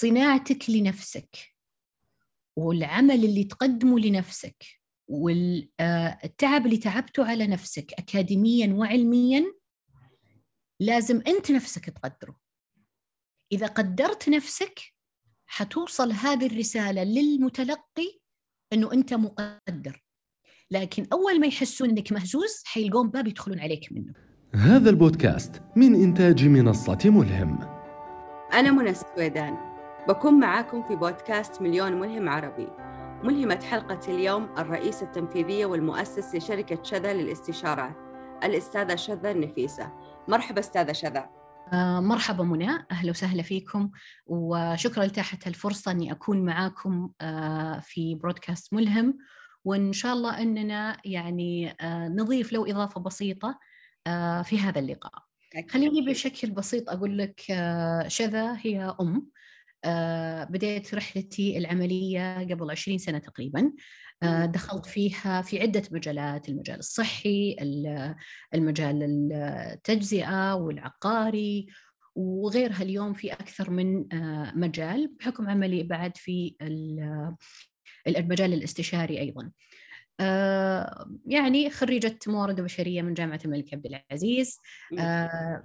صناعتك لنفسك والعمل اللي تقدمه لنفسك والتعب اللي تعبته على نفسك أكاديميا وعلميا لازم أنت نفسك تقدره. إذا قدرت نفسك حتوصل هذه الرسالة للمتلقي أنه أنت مقدر. لكن أول ما يحسون أنك مهزوز حيلقون باب يدخلون عليك منه. هذا البودكاست من إنتاج منصة ملهم. أنا منى السويدان بكون معاكم في بودكاست مليون ملهم عربي. ملهمة حلقة اليوم الرئيسة التنفيذية والمؤسس لشركة شذا للاستشارات الأستاذة شذا النفيسة. مرحبا أستاذة شذا. آه، مرحبا منى. أهلا وسهلا فيكم. وشكرا لتاحة الفرصة أني أكون معاكم آه، في برودكاست ملهم. وإن شاء الله أننا يعني آه، نضيف لو إضافة بسيطة في هذا اللقاء. خليني بشكل بسيط أقول لك شذا هي أم. بديت رحلتي العملية قبل 20 سنة تقريبا. دخلت فيها في عدة مجالات المجال الصحي المجال التجزئة والعقاري وغيرها. اليوم في أكثر من مجال بحكم عملي بعد في المجال الاستشاري أيضا. آه يعني خريجة موارد بشرية من جامعة الملك عبد العزيز. آه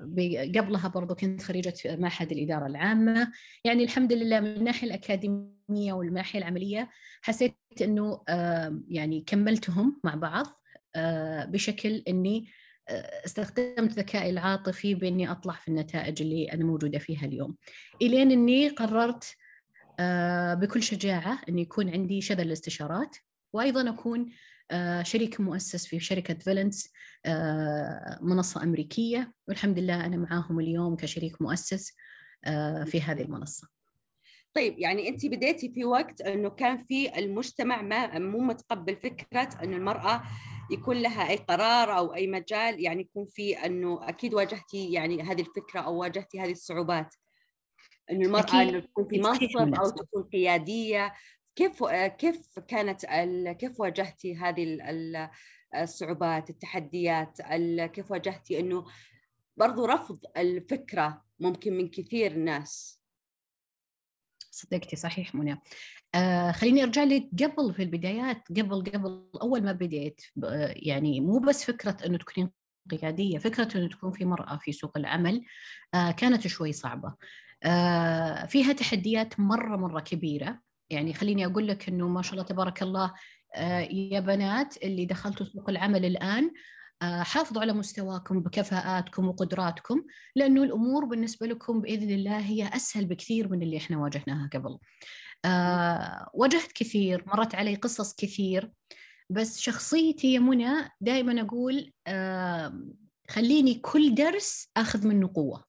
قبلها برضو كنت خريجة معهد الإدارة العامة. يعني الحمد لله من الناحية الأكاديمية والناحية العملية حسيت أنه آه يعني كملتهم مع بعض آه بشكل أني آه، استخدمت ذكائي العاطفي بإني أطلع في النتائج اللي أنا موجودة فيها اليوم. إلين أني قررت آه، بكل شجاعة أن يكون عندي شذا الاستشارات. وأيضا أكون آه، شريك مؤسس في شركة فالنس آه، منصة أمريكية. والحمد لله أنا معاهم اليوم كشريك مؤسس آه، في هذه المنصة. طيب يعني أنت بديتي في وقت أنه كان في المجتمع ما مو متقبل فكرة انه المرأة يكون لها أي قرار أو أي مجال يعني يكون في أنه أكيد واجهتي يعني هذه الفكرة أو واجهتي هذه الصعوبات. أنه المرأة أنه تكون في منصب أو تكون قيادية. كيف كيف كانت كيف واجهتي هذه الصعوبات التحديات كيف واجهتي إنه برضو رفض الفكرة ممكن من كثير ناس؟ صدقتي صحيح منى. آه خليني أرجع لك قبل في البدايات قبل قبل أول ما بديت. يعني مو بس فكرة إنه تكونين قيادية فكرة إنه تكون في مرأة في سوق العمل آه كانت شوي صعبة. آه فيها تحديات مرة مرة كبيرة. يعني خليني أقول لك إنه ما شاء الله تبارك الله آه، يا بنات اللي دخلتوا سوق العمل الآن آه، حافظوا على مستواكم بكفاءاتكم وقدراتكم لأنه الأمور بالنسبة لكم بإذن الله هي أسهل بكثير من اللي إحنا واجهناها قبل. أه واجهت كثير، مرت علي قصص كثير بس شخصيتي يا منى دائما أقول خليني كل درس آخذ منه قوة.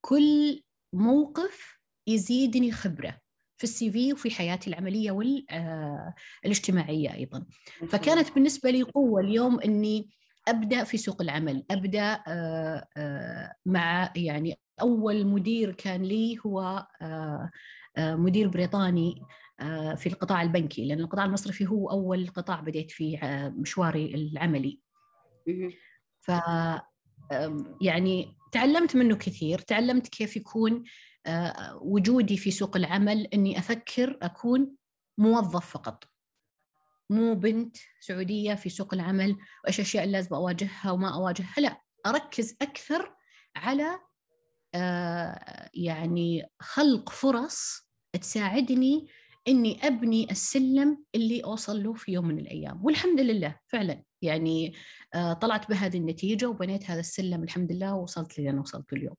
كل موقف يزيدني خبرة. في السي في وفي حياتي العملية والاجتماعيه آه، أيضا. فكانت بالنسبة لي قوة اليوم إني أبدأ في سوق العمل أبدأ آه، آه، مع يعني أول مدير كان لي هو مدير بريطاني في القطاع البنكي لأن القطاع المصرفي هو أول قطاع بديت فيه مشواري العملي. ف يعني تعلمت منه كثير تعلمت كيف يكون آه، وجودي في سوق العمل إني أفكر أكون موظف فقط. مو بنت سعودية في سوق العمل وإيش الاشياء اللي لازم أواجهها وما أواجهها لا أركز أكثر على آه، يعني خلق فرص تساعدني إني أبني السلم اللي أوصل له في يوم من الأيام. والحمد لله فعلا. يعني آه، طلعت بهذه النتيجة وبنيت هذا السلم الحمد لله ووصلت لي أنا وصلت اليوم.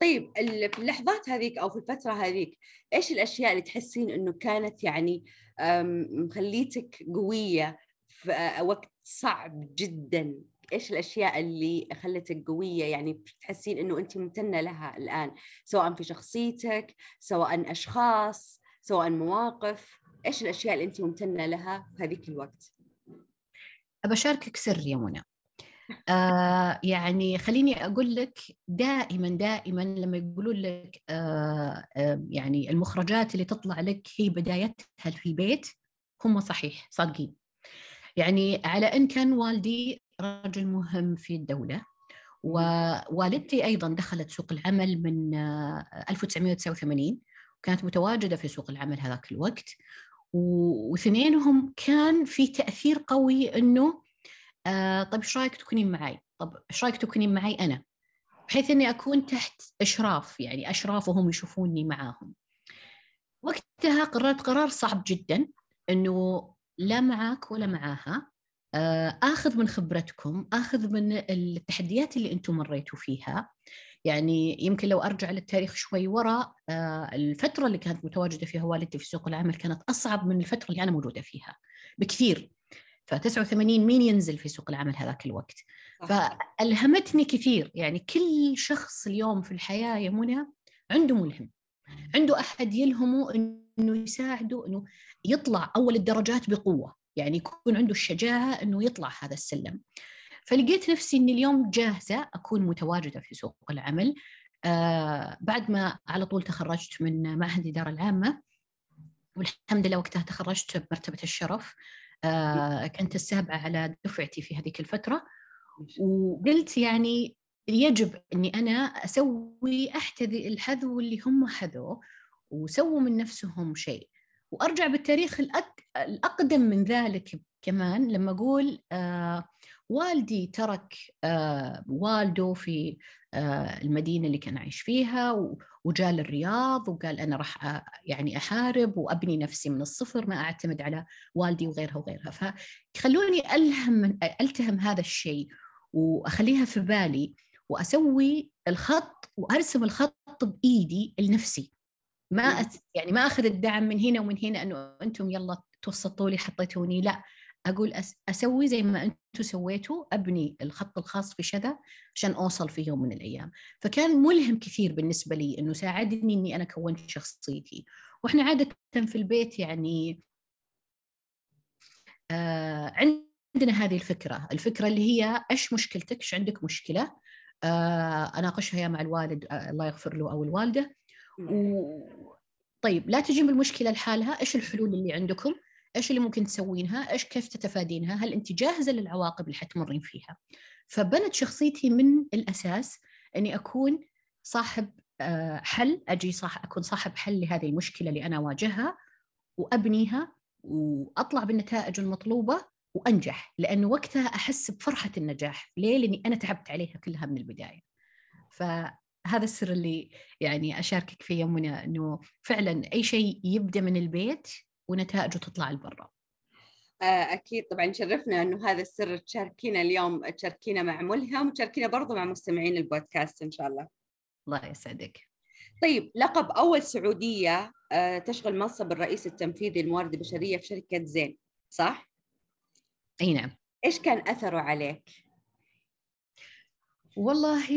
طيب في اللحظات هذيك أو في الفترة هذيك إيش الأشياء اللي تحسين إنه كانت يعني مخليتك قوية في وقت صعب جدا؟ إيش الأشياء اللي خلتك قوية؟ يعني تحسين إنه انت ممتنة لها الآن سواء في شخصيتك سواء أشخاص سواء مواقف إيش الأشياء اللي انت ممتنة لها في هذيك الوقت؟ ابشاركك سر يا منى. آه يعني خليني أقول لك دائما دائما لما يقولون لك آه آه يعني المخرجات اللي تطلع لك هي بدايتها في البيت هم صحيح صادقين. يعني على إن كان والدي رجل مهم في الدولة ووالدتي أيضا دخلت سوق العمل من 1989 وكانت متواجدة في سوق العمل هذاك الوقت واثنينهم كان في تأثير قوي أنه آه طيب إيش رأيك تكونين معي؟ طب إيش رأيك تكونين معي أنا؟ بحيث إني أكون تحت إشراف يعني أشراف وهم يشوفوني معاهم. وقتها قررت قرار صعب جدا إنه لا معاك ولا معاها آه، آخذ من خبرتكم آخذ من التحديات اللي أنتم مريتوا فيها يعني يمكن لو أرجع للتاريخ شوي وراء آه، الفترة اللي كانت متواجدة فيها والدتي في سوق العمل كانت أصعب من الفترة اللي أنا موجودة فيها بكثير. ف 89 مين ينزل في سوق العمل هذاك الوقت؟ فألهمتني كثير يعني كل شخص اليوم في الحياة يا منى عنده ملهم عنده أحد يلهمه إنه يساعده إنه يطلع أول الدرجات بقوة يعني يكون عنده الشجاعة إنه يطلع هذا السلم. فلقيت نفسي إني اليوم جاهزة أكون متواجدة في سوق العمل. آه بعد ما على طول تخرجت من معهد الإدارة العامة والحمد لله وقتها تخرجت بمرتبة الشرف. آه كنت السابعة على دفعتي في هذيك الفترة. وقلت يعني يجب إني أنا أسوي أحتذي الحذو اللي هم حذوه وسووا من نفسهم شيء. وأرجع بالتاريخ الأك... الأقدم من ذلك كمان لما أقول آه والدي ترك آه والده في آه المدينة اللي كان عايش فيها وجاء للرياض وقال أنا راح يعني أحارب وأبني نفسي من الصفر ما أعتمد على والدي وغيرها وغيرها. فخلوني ألهم من ألتهم هذا الشيء وأخليها في بالي وأسوي الخط وأرسم الخط بإيدي لنفسي. ما أت... يعني ما أخذ الدعم من هنا ومن هنا أنه أنتم يلا توسطوا لي حطيتوني لا. أقول. أسوي زي ما أنتم سويتوا أبني الخط الخاص في شذا عشان أوصل في يوم من الأيام. فكان ملهم كثير بالنسبة لي إنه ساعدني إني أنا كونت شخصيتي. وإحنا عاده في البيت يعني آه عندنا هذه الفكرة. الفكرة اللي هي إيش مشكلتك؟ إيش عندك مشكلة؟ آه أناقشها يا مع الوالد آه الله يغفر له أو الوالدة. و... طيب لا تجين بالمشكلة لحالها. إيش الحلول اللي عندكم؟ إيش اللي ممكن تسوينها؟ إيش كيف تتفادينها؟ هل أنت جاهزة للعواقب اللي حتمرين فيها؟ فبنت شخصيتي من الأساس أني أكون صاحب آه، حل أجي صاحب أكون صاحب حل لهذه المشكلة اللي أنا أواجهها وأبنيها وأطلع بالنتائج المطلوبة وأنجح لأنه وقتها أحس بفرحة النجاح ليه؟ لأني أنا تعبت عليها كلها من البداية. ف هذا السر اللي يعني أشاركك فيه منى إنه فعلا أي شيء يبدأ من البيت ونتائجه تطلع لبرا. آه، أكيد طبعا شرفنا إنه هذا السر تشاركينا اليوم تشاركينا مع ملهم وتشاركينا برضو مع مستمعين البودكاست إن شاء الله. الله يسعدك. طيب لقب أول سعودية آه، تشغل منصب الرئيس التنفيذي للموارد البشرية في شركة زين صح؟ أي نعم. إيش كان أثره عليك؟ والله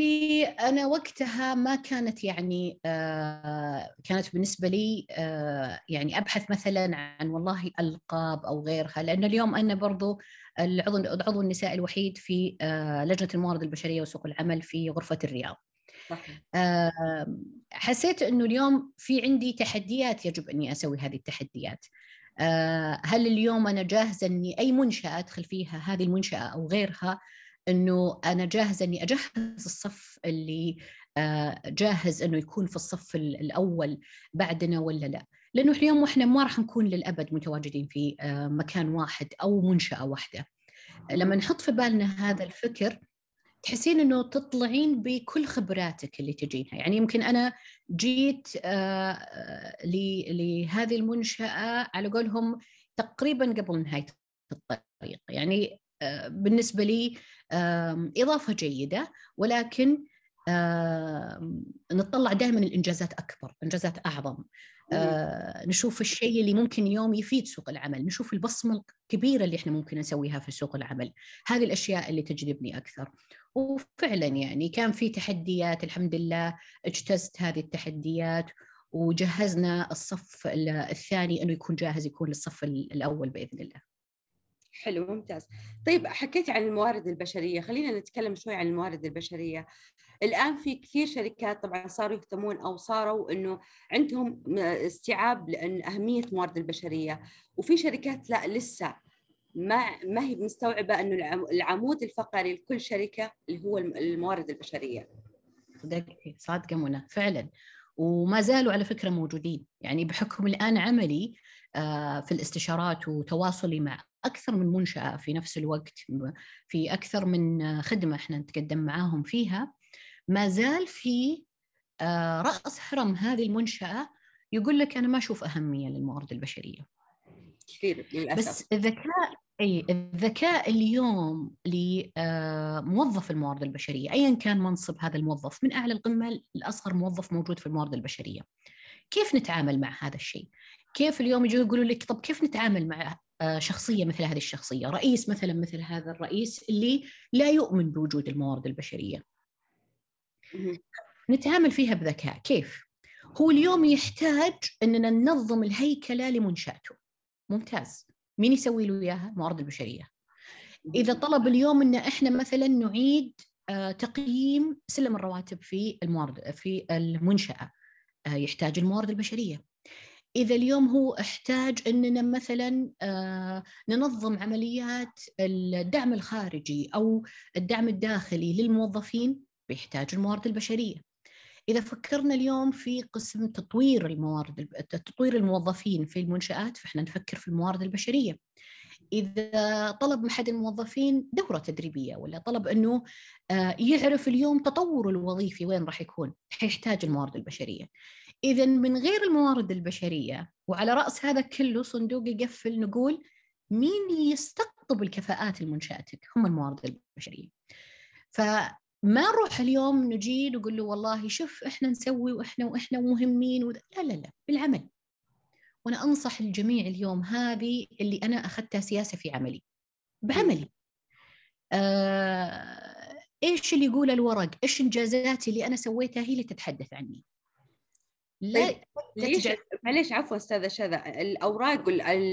أنا وقتها ما كانت يعني آه كانت بالنسبة لي آه يعني أبحث مثلا عن والله ألقاب أو غيرها لأن اليوم أنا برضو العضو عضو النساء الوحيد في آه لجنة الموارد البشرية وسوق العمل في غرفة الرياض. آه حسيت أنه اليوم في عندي تحديات يجب أني أسوي هذه التحديات. هل اليوم أنا جاهزة أني أي منشأة أدخل فيها هذه المنشأة أو غيرها؟ إنه أنا جاهزة إني أجهز الصف اللي آه، جاهز إنه يكون في الصف الأول بعدنا ولا لا. لأنه اليوم إحنا ما راح نكون للأبد متواجدين في آه، مكان واحد أو منشأة واحدة. لما نحط في بالنا هذا الفكر تحسين إنه تطلعين بكل خبراتك اللي تجينها يعني يمكن أنا جيت آه، لهذه المنشأة على قولهم تقريبا قبل نهاية الطريق. يعني بالنسبة لي إضافة جيدة ولكن نطلع دائما الإنجازات أكبر إنجازات أعظم. آه، نشوف الشيء اللي ممكن يوم يفيد سوق العمل نشوف البصمة الكبيرة اللي إحنا ممكن نسويها في سوق العمل. هذه الأشياء اللي تجذبني أكثر. وفعلا يعني كان في تحديات الحمد لله اجتزت هذه التحديات وجهزنا الصف الثاني إنه يكون جاهز يكون للصف الأول بإذن الله. حلو ممتاز. طيب حكيت عن الموارد البشرية خلينا نتكلم شوي عن الموارد البشرية. الآن في كثير شركات طبعا صاروا يهتمون أو صاروا أنه عندهم استيعاب لأن أهمية الموارد البشرية. وفي شركات لا لسه ما ما هي مستوعبة أنه العمود الفقري لكل شركة اللي هو الموارد البشرية. صدقتي صادقة منى فعلا. وما زالوا على فكرة موجودين. يعني بحكم الآن عملي آه، في الاستشارات وتواصلي مع أكثر من منشأة في نفس الوقت في أكثر من خدمة إحنا نتقدم معاهم فيها ما زال في آه، رأس هرم هذه المنشأة يقول لك أنا ما أشوف أهمية للموارد البشرية. كثير للأسف. بس الذكاء إي الذكاء اليوم لموظف الموارد البشرية ايا كان منصب هذا الموظف من أعلى القمة لاصغر موظف موجود في الموارد البشرية. كيف نتعامل مع هذا الشيء؟ كيف اليوم يجوا يقولوا لك طب كيف نتعامل مع آه، شخصية مثل هذه الشخصية؟ رئيس مثلا مثل هذا الرئيس اللي لا يؤمن بوجود الموارد البشرية. نتعامل فيها بذكاء. كيف؟ هو اليوم يحتاج إننا ننظم الهيكلة لمنشأته. ممتاز. مين يسوي له إياها؟ الموارد البشرية. إذا طلب اليوم إن إحنا مثلا نعيد آه، تقييم سلم الرواتب في الموارد في المنشأة آه، يحتاج الموارد البشرية. إذا اليوم هو احتاج إننا مثلا آه، ننظم عمليات الدعم الخارجي أو الدعم الداخلي للموظفين بيحتاج الموارد البشرية. إذا فكرنا اليوم في قسم تطوير الموارد تطوير الموظفين في المنشآت فإحنا نفكر في الموارد البشرية. إذا طلب أحد الموظفين دورة تدريبية ولا طلب أنه آه، يعرف اليوم تطوره الوظيفي وين راح يكون حيحتاج الموارد البشرية. إذا من غير الموارد البشرية وعلى رأس هذا كله صندوق يقفل نقول مين يستقطب الكفاءات لمنشاتك هم الموارد البشرية. فما نروح اليوم نجي نقول له والله شوف إحنا نسوي وإحنا وإحنا مهمين وده. لا لا لا بالعمل. وأنا أنصح الجميع اليوم هذه اللي أنا أخذتها سياسة في عملي. بعملي. آه إيش اللي يقول الورق؟ إيش انجازاتي اللي أنا سويتها هي اللي تتحدث عني. لا طيب ليش معليش عفوا أستاذة شذا. الأوراق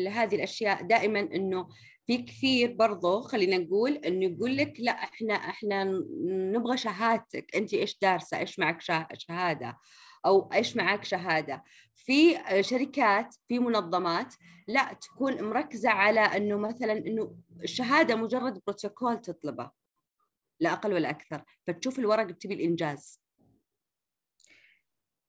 هذه الأشياء دائما إنه في كثير برضه خلينا نقول إنه يقول لك لا إحنا إحنا نبغى شهادتك. انت إيش دارسة؟ إيش معك شهادة؟ أو إيش معك شهادة؟ في شركات في منظمات لا تكون مركزة على إنه مثلا إنه الشهادة مجرد بروتوكول تطلبه لا أقل ولا أكثر. فتشوف الورق بتبي الإنجاز.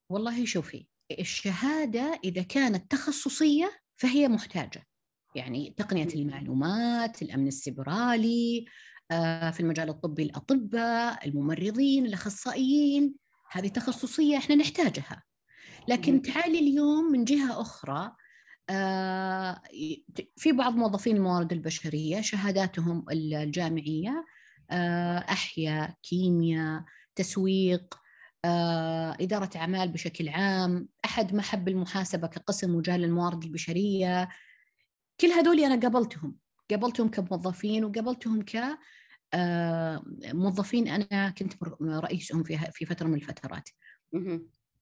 والله شوفي الشهادة إذا كانت تخصصية فهي محتاجة. يعني تقنية المعلومات الأمن السيبرالي آه، في المجال الطبي الأطباء الممرضين الأخصائيين. هذه تخصصية إحنا نحتاجها. لكن تعالي اليوم من جهة أخرى آه، في بعض موظفين الموارد البشرية شهاداتهم الجامعية آه، أحياء كيمياء تسويق إدارة أعمال بشكل عام أحد ما حب المحاسبة كقسم مجال الموارد البشرية. كل هذول أنا قابلتهم قابلتهم كموظفين وقابلتهم ك آه، موظفين أنا كنت رئيسهم في في فترة من الفترات.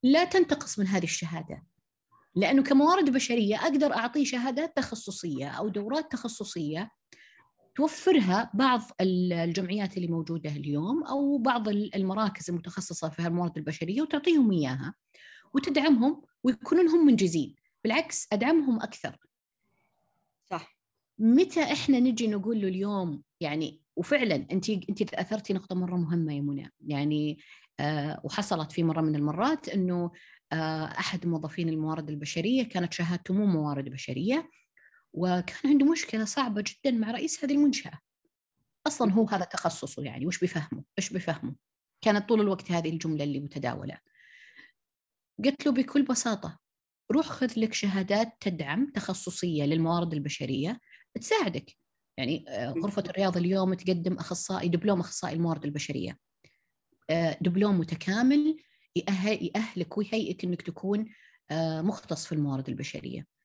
لا تنتقص من هذه الشهادة لأنه كموارد بشرية أقدر أعطيه شهادات تخصصية أو دورات تخصصية توفرها بعض الجمعيات اللي موجودة اليوم أو بعض المراكز المتخصصة في الموارد البشرية وتعطيهم إياها وتدعمهم ويكونون هم منجزين. بالعكس أدعمهم أكثر. صح. متى إحنا نجي نقول له اليوم؟ يعني وفعلا أنت أنت أثرتي نقطة مرة مهمة يا منى. يعني آه وحصلت في مرة من المرات أنه آه أحد موظفين الموارد البشرية كانت شهادته مو موارد بشرية وكان عنده مشكلة صعبة جدا مع رئيس هذه المنشأة. أصلا هو هذا تخصصه يعني وش بفهمه إيش بفهمه كانت طول الوقت هذه الجملة اللي متداولة. قلت له بكل بساطة روح خذ لك شهادات تدعم تخصصية للموارد البشرية تساعدك. يعني آه، غرفة الرياض اليوم تقدم أخصائي دبلوم أخصائي الموارد البشرية. آه، دبلوم متكامل يأهلك ويهيئك أنك تكون آه، مختص في الموارد البشرية.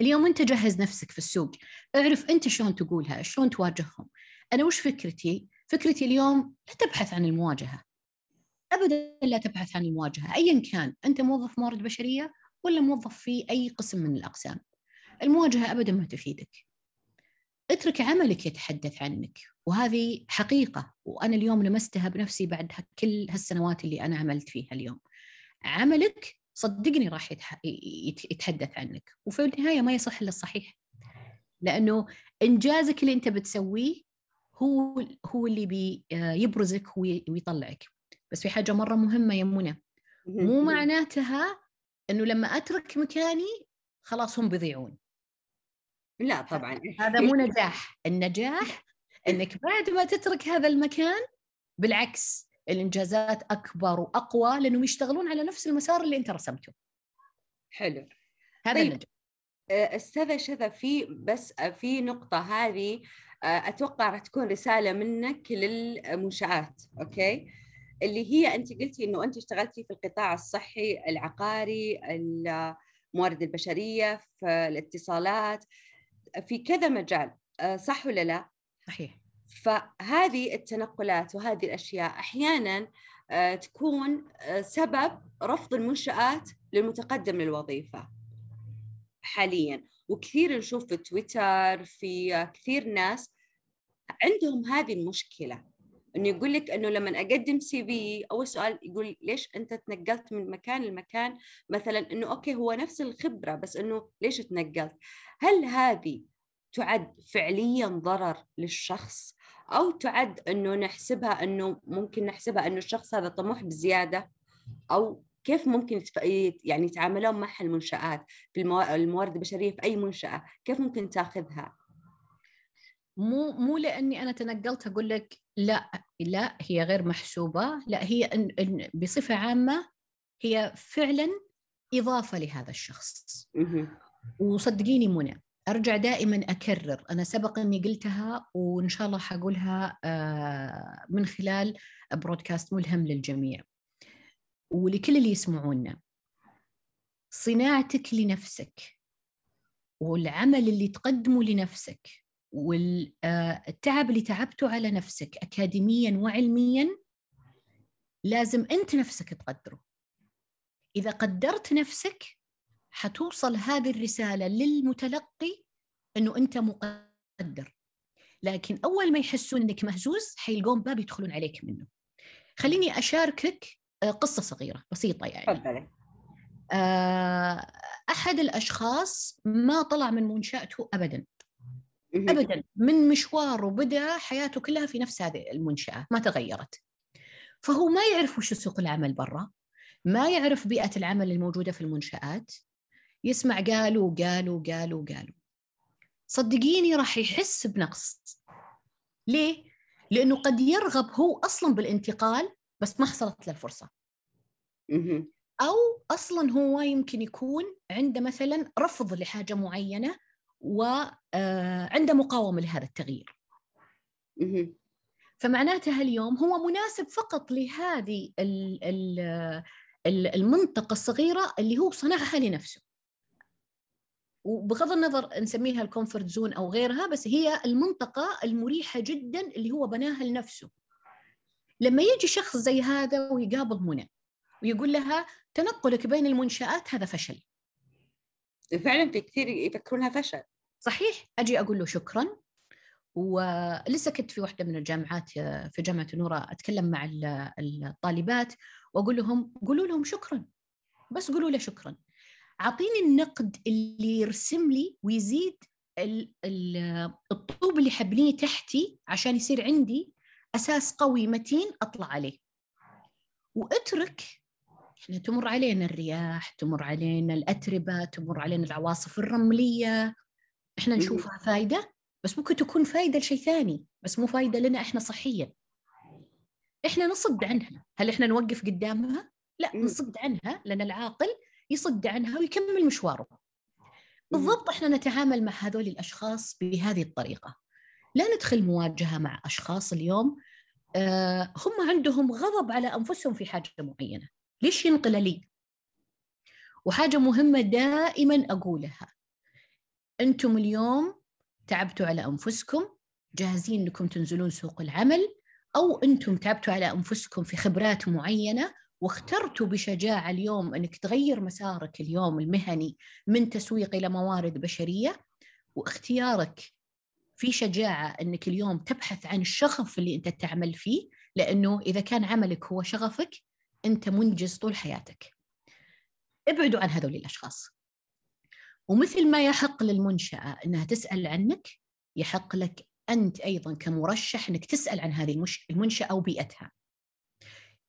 اليوم انت جهز نفسك في السوق اعرف انت شلون تقولها شلون تواجههم. أنا وش فكرتي؟ فكرتي اليوم لا تبحث عن المواجهة. ابدا لا تبحث عن المواجهة ايا كان أنت موظف موارد بشرية ولا موظف في أي قسم من الأقسام. المواجهة ابدا ما تفيدك. اترك عملك يتحدث عنك وهذه حقيقة وأنا اليوم لمستها بنفسي بعد كل هالسنوات اللي أنا عملت فيها اليوم. عملك صدقني راح يتحدث عنك وفي النهاية ما يصح إلا الصحيح. لأنه إنجازك اللي أنت بتسويه هو هو اللي بيبرزك ويطلعك. بس في حاجة مرة مهمة يا منى. مو معناتها إنه لما أترك مكاني خلاص هم بيضيعون. لا طبعا. هذا مو نجاح. النجاح إنك بعد ما تترك هذا المكان بالعكس الإنجازات أكبر وأقوى لأنهم يشتغلون على نفس المسار اللي أنت رسمته. حلو. هذا طيب. النجاح. آه، أستاذة شذا في بس في نقطة هذه آه، أتوقع راح تكون رسالة منك للمنشآت أوكي؟ اللي هي أنت قلتي إنه أنت اشتغلتي في القطاع الصحي العقاري الموارد البشرية في الاتصالات في كذا مجال آه، صح ولا لا؟ صحيح. فهذه التنقلات وهذه الأشياء أحيانا آه، تكون سبب رفض المنشآت للمتقدم للوظيفة حاليا. وكثير نشوف في تويتر في كثير ناس عندهم هذه المشكلة إنه يقول لك إنه لما أقدم CV أول سؤال يقول ليش أنت تنقلت من مكان لمكان؟ مثلا إنه okay هو نفس الخبرة بس إنه ليش تنقلت؟ هل هذه تعد فعليا ضرر للشخص أو تعد إنه نحسبها إنه ممكن نحسبها إنه الشخص هذا طموح بزيادة أو كيف ممكن يعني يتعاملون مع المنشآت في الموارد البشرية في أي منشأة كيف ممكن تاخذها؟ مو مو لأني أنا تنقلت أقول لك لا لا هي غير محسوبة لا هي إن إن بصفة عامة هي فعلا إضافة لهذا الشخص. وصدقيني منى أرجع دائما أكرر. أنا سبق أني قلتها وإن شاء الله حقولها آه، من خلال برودكاست ملهم للجميع. ولكل اللي يسمعونا صناعتك لنفسك والعمل اللي تقدمه لنفسك والتعب اللي تعبته على نفسك أكاديميا وعلميا لازم أنت نفسك تقدره. إذا قدرت نفسك حتوصل هذه الرسالة للمتلقي أنه أنت مقدر. لكن أول ما يحسون أنك مهزوز حيلقون باب يدخلون عليك منه. خليني أشاركك آه، قصة صغيرة بسيطة يعني. تفضلي. آه، أحد الأشخاص ما طلع من منشأته أبدا. أبدا. من مشواره بدأ حياته كلها في نفس هذه المنشأة ما تغيرت. فهو ما يعرف وش سوق العمل برا ما يعرف بيئة العمل الموجودة في المنشآت يسمع قالوا قالوا قالوا قالوا. صدقيني راح يحس بنقص. ليه؟ لأنه قد يرغب هو أصلا بالانتقال بس ما حصلت له الفرصة. أو أصلا هو يمكن يكون عنده مثلا رفض لحاجة معينة وعنده آه، مقاومة لهذا التغيير. فمعناتها اليوم هو مناسب فقط لهذه المنطقة الصغيرة اللي هو صنعها لنفسه. وبغض النظر نسميها ال comfort zone أو غيرها بس هي المنطقة المريحة جدا اللي هو بناها لنفسه. لما يجي شخص زي هذا ويقابل منى ويقول لها تنقلك بين المنشآت هذا فشل. فعلا في كثير يفكرونها فشل. صحيح. أجي أقول له شكرا. ولسه كنت في واحدة من الجامعات في جامعة نورا أتكلم مع الطالبات وأقول لهم قولوا لهم شكرا. بس قولوا له شكرا. أعطيني النقد اللي يرسم لي ويزيد الطوب اللي حبنيه تحتي عشان يصير عندي أساس قوي متين أطلع عليه. وأترك إحنا تمر علينا الرياح تمر علينا الأتربة تمر علينا العواصف الرملية. إحنا نشوفها فايدة بس ممكن تكون فايدة لشيء ثاني بس مو فايدة لنا إحنا صحيا. إحنا نصد عنها. هل إحنا نوقف قدامها؟ لا نصد عنها لأن العاقل يصد عنها ويكمل مشواره. بالضبط إحنا نتعامل مع هذول الأشخاص بهذه الطريقة. لا ندخل مواجهة مع أشخاص اليوم آه هم عندهم غضب على أنفسهم في حاجة معينة. ليش ينقل لي؟ وحاجة مهمة دائما أقولها. أنتم اليوم تعبتوا على أنفسكم جاهزين إنكم تنزلون سوق العمل أو أنتم تعبتوا على أنفسكم في خبرات معينة واخترتوا بشجاعة اليوم إنك تغير مسارك اليوم المهني من تسويق إلى موارد بشرية واختيارك في شجاعة إنك اليوم تبحث عن الشغف اللي أنت تعمل فيه لأنه إذا كان عملك هو شغفك أنت منجز طول حياتك. ابعدوا عن هذول الأشخاص. ومثل ما يحق للمنشأة أنها تسأل عنك يحق لك أنت أيضا كمرشح أنك تسأل عن هذه المنشأة وبيئتها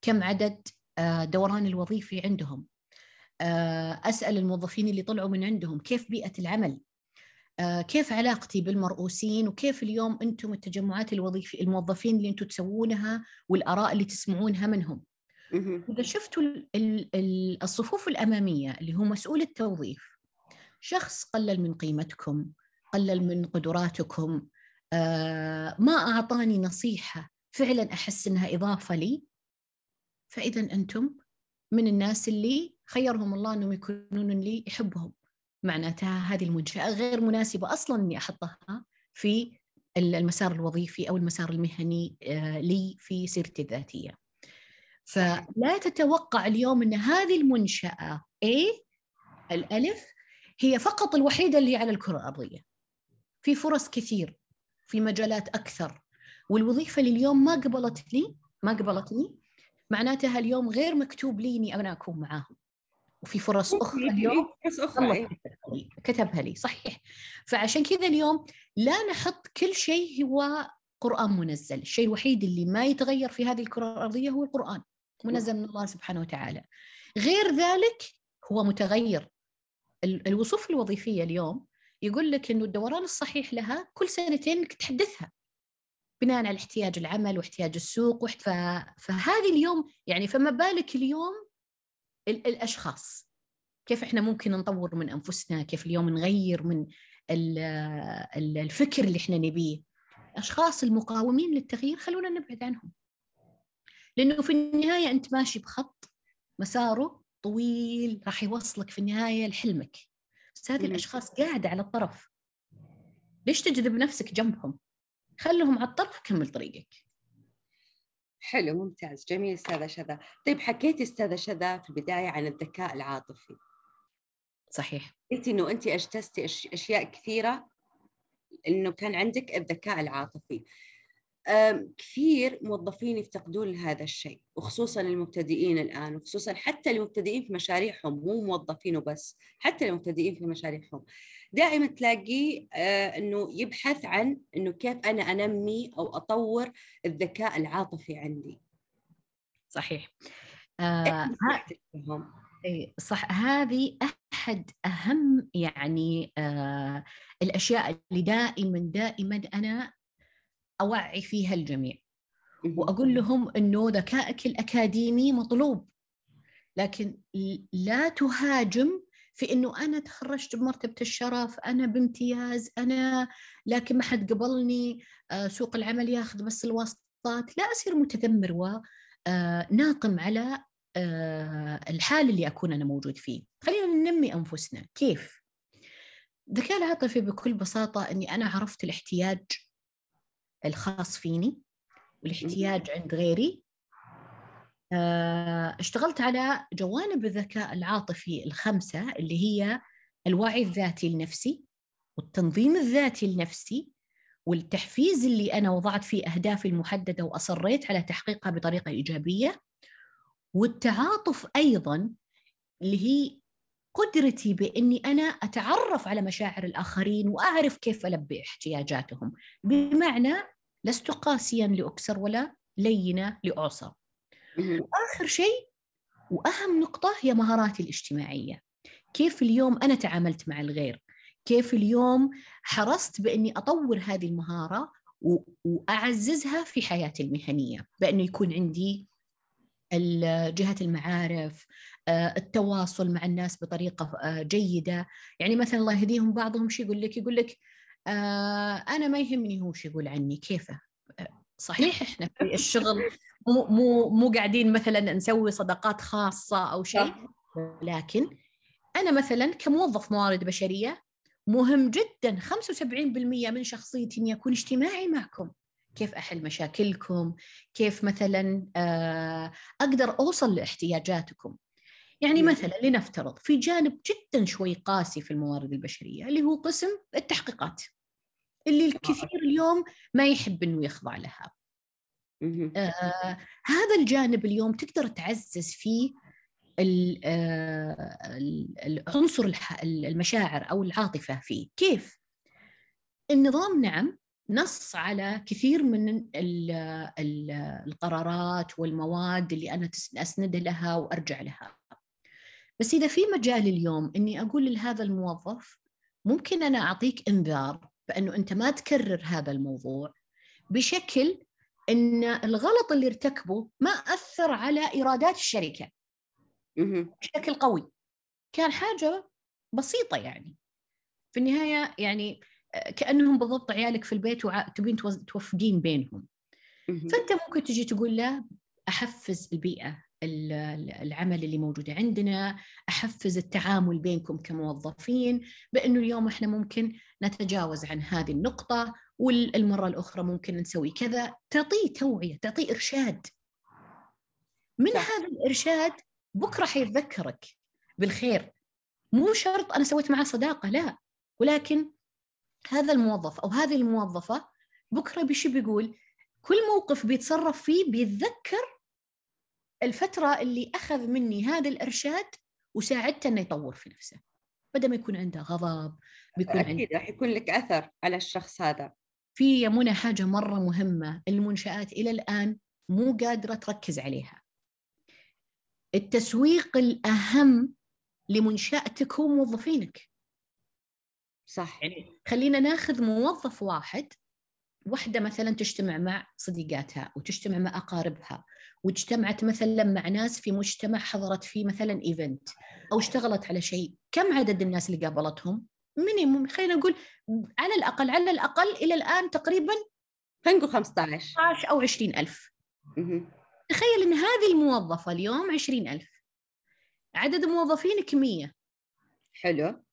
كم عدد الدوران الوظيفي عندهم. أسأل الموظفين اللي طلعوا من عندهم كيف بيئة العمل؟ كيف علاقتي بالمرؤوسين؟ وكيف اليوم أنتم التجمعات الوظيفيه الموظفين اللي أنتم تسوونها والآراء اللي تسمعونها منهم؟ إذا شفتوا الصفوف الأمامية اللي هو مسؤول التوظيف شخص قلل من قيمتكم قلل من قدراتكم ما أعطاني نصيحة فعلا أحس إنها إضافة لي؟ فإذا أنتم من الناس اللي خيرهم الله أنهم يكونون اللي يحبهم معناتها هذه المنشأة غير مناسبة أصلا إني أحطها في المسار الوظيفي أو المسار المهني لي في سيرتي الذاتية. فلا تتوقع اليوم إن هذه المنشأة A الألف هي فقط الوحيدة اللي على الكرة الأرضية. في فرص كثير في مجالات أكثر والوظيفة اللي اليوم ما قبلت لي ما قبلتني معناتها اليوم غير مكتوب لي إني أنا أكون معاهم. وفي فرص أخرى اليوم. فرص أخرى كتبها لي صحيح. فعشان كذا اليوم لا نحط كل شيء هو قرآن منزل. الشيء الوحيد اللي ما يتغير في هذه الكرة الأرضية هو القرآن. منزل من الله سبحانه وتعالى. غير ذلك هو متغير. الوصوف الوظيفية اليوم يقول لك إنه الدوران الصحيح لها كل سنتين انك تحدثها. بناء على احتياج العمل واحتياج السوق ف... فهذه اليوم يعني فما بالك اليوم ال... الأشخاص؟ كيف إحنا ممكن نطور من أنفسنا؟ كيف اليوم نغير من ال... الفكر اللي إحنا نبيه؟ أشخاص المقاومين للتغيير خلونا نبعد عنهم. لأنه في النهاية أنت ماشي بخط مساره طويل راح يوصلك في النهاية لحلمك. بس هذه الأشخاص قاعدة على الطرف. ليش تجذب نفسك جنبهم؟ خلهم على الطرف وكمل طريقك. حلو ممتاز جميل أستاذة شذا. طيب حكيتي أستاذة شذا في البداية عن الذكاء العاطفي. صحيح. قلتي إنه انت اجتزتي أشياء كثيرة إنه كان عندك الذكاء العاطفي. كثير موظفين يفتقدون هذا الشيء وخصوصا المبتدئين الآن وخصوصا حتى المبتدئين في مشاريعهم مو موظفين وبس حتى المبتدئين في مشاريعهم. دائما تلاقيه آه، إنه يبحث عن إنه كيف أنا أنمي أو أطور الذكاء العاطفي عندي. صحيح. آه صح. هذه أحد أهم يعني آه الأشياء اللي دائما دائما أنا أوعي فيها الجميع. وأقول لهم إنه ذكائك الأكاديمي مطلوب. لكن لا تهاجم في إنه أنا تخرجت بمرتبة الشرف أنا بامتياز أنا لكن ما حد قبلني آه، سوق العمل ياخذ بس الواسطات. لا أصير متذمر وناقم آه، على آه، الحال اللي أكون أنا موجود فيه. خلينا ننمي أنفسنا. كيف؟ الذكاء العاطفي بكل بساطة إني أنا عرفت الاحتياج الخاص فيني والاحتياج عند غيري. آه، اشتغلت على جوانب الذكاء العاطفي الخمسة اللي هي الوعي الذاتي النفسي والتنظيم الذاتي النفسي والتحفيز اللي أنا وضعت فيه أهدافي المحددة وأصريت على تحقيقها بطريقة إيجابية والتعاطف أيضا اللي هي قدرتي بإني أنا أتعرف على مشاعر الآخرين وأعرف كيف ألبي احتياجاتهم. بمعنى لست قاسيا لأكسر ولا لينه لأعصر. واخر شيء وأهم نقطة هي مهاراتي الاجتماعية. كيف اليوم أنا تعاملت مع الغير؟ كيف اليوم حرصت بأني أطور هذه المهارة وأعززها في حياتي المهنية؟ بأنه يكون عندي جهة المعارف آه، التواصل مع الناس بطريقة آه، جيدة. يعني مثلا الله يهديهم بعضهم شو يقول لك؟ يقول لك آه، أنا ما يهمني هو شو يقول عني كيفه؟ صحيح. إحنا في الشغل؟ مو مو مو قاعدين مثلا نسوي صداقات خاصة أو شيء؟ لكن أنا مثلا كموظف موارد بشرية مهم جدا 75% من شخصيتي إني أكون اجتماعي معكم. كيف أحل مشاكلكم؟ كيف مثلا آه، أقدر أوصل لاحتياجاتكم؟ يعني مثلا لنفترض في جانب جدا شوي قاسي في الموارد البشرية اللي هو قسم التحقيقات. اللي الكثير اليوم ما يحب إنه يخضع لها. آه هذا الجانب اليوم تقدر تعزز فيه آه، العنصر المشاعر أو العاطفة فيه. كيف؟ النظام نعم نص على كثير من ال ال القرارات والمواد اللي أنا اسند لها وأرجع لها. بس إذا في مجال اليوم إني أقول لهذا الموظف ممكن أنا أعطيك إنذار بانه أنت ما تكرر هذا الموضوع بشكل إن الغلط اللي ارتكبه ما أثر على إيرادات الشركة. بشكل قوي. كان حاجة بسيطة يعني. في النهاية يعني كأنهم بالضبط عيالك في البيت وتبين توفقين بينهم. فأنت ممكن تجي تقول له أحفز البيئة. العمل اللي موجوده عندنا أحفز التعامل بينكم كموظفين بأنه اليوم إحنا ممكن نتجاوز عن هذه النقطة والمرة الأخرى ممكن نسوي كذا. تعطيه توعية تعطيه إرشاد. من صح. هذا الإرشاد؟ بكرة حيتذكرك. بالخير. مو شرط أنا سويت معاه صداقة لا. ولكن هذا الموظف أو هذه الموظفة بكرة بيش بيقول كل موقف بيتصرف فيه بيتذكر الفترة اللي أخذ مني هذا الإرشاد وساعدته إنه يطور في نفسه بدل ما يكون عنده غضب بيكون أكيد راح يكون لك أثر على الشخص هذا. في يا منى حاجة مرة مهمة المنشآت إلى الآن مو قادرة تركز عليها. التسويق الأهم لمنشآتك هو موظفينك. صح. يعني خلينا ناخذ موظف واحد وحدة مثلا تجتمع مع صديقاتها وتجتمع مع أقاربها واجتمعت مثلا مع ناس في مجتمع حضرت فيه مثلا event أو اشتغلت على شيء. كم عدد الناس اللي قابلتهم؟ minimum خلينا نقول على الأقل على الأقل إلى الآن تقريبا خلينا نقول 15 15 أو 20 ألف. تخيل إن هذه الموظفة اليوم 20 ألف. عدد موظفينك 100 حلو.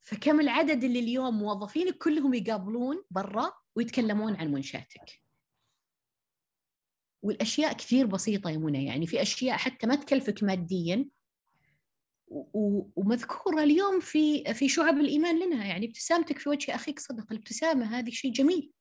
فكم العدد اللي اليوم موظفينك كلهم يقابلون برا؟ ويتكلمون عن منشاتك. والأشياء كثير بسيطة يا منى يعني في أشياء حتى ما تكلفك ماديا ومذكورة اليوم في في شعب الإيمان لنا. يعني ابتسامتك في وجه أخيك صدق الابتسامة هذه شيء جميل.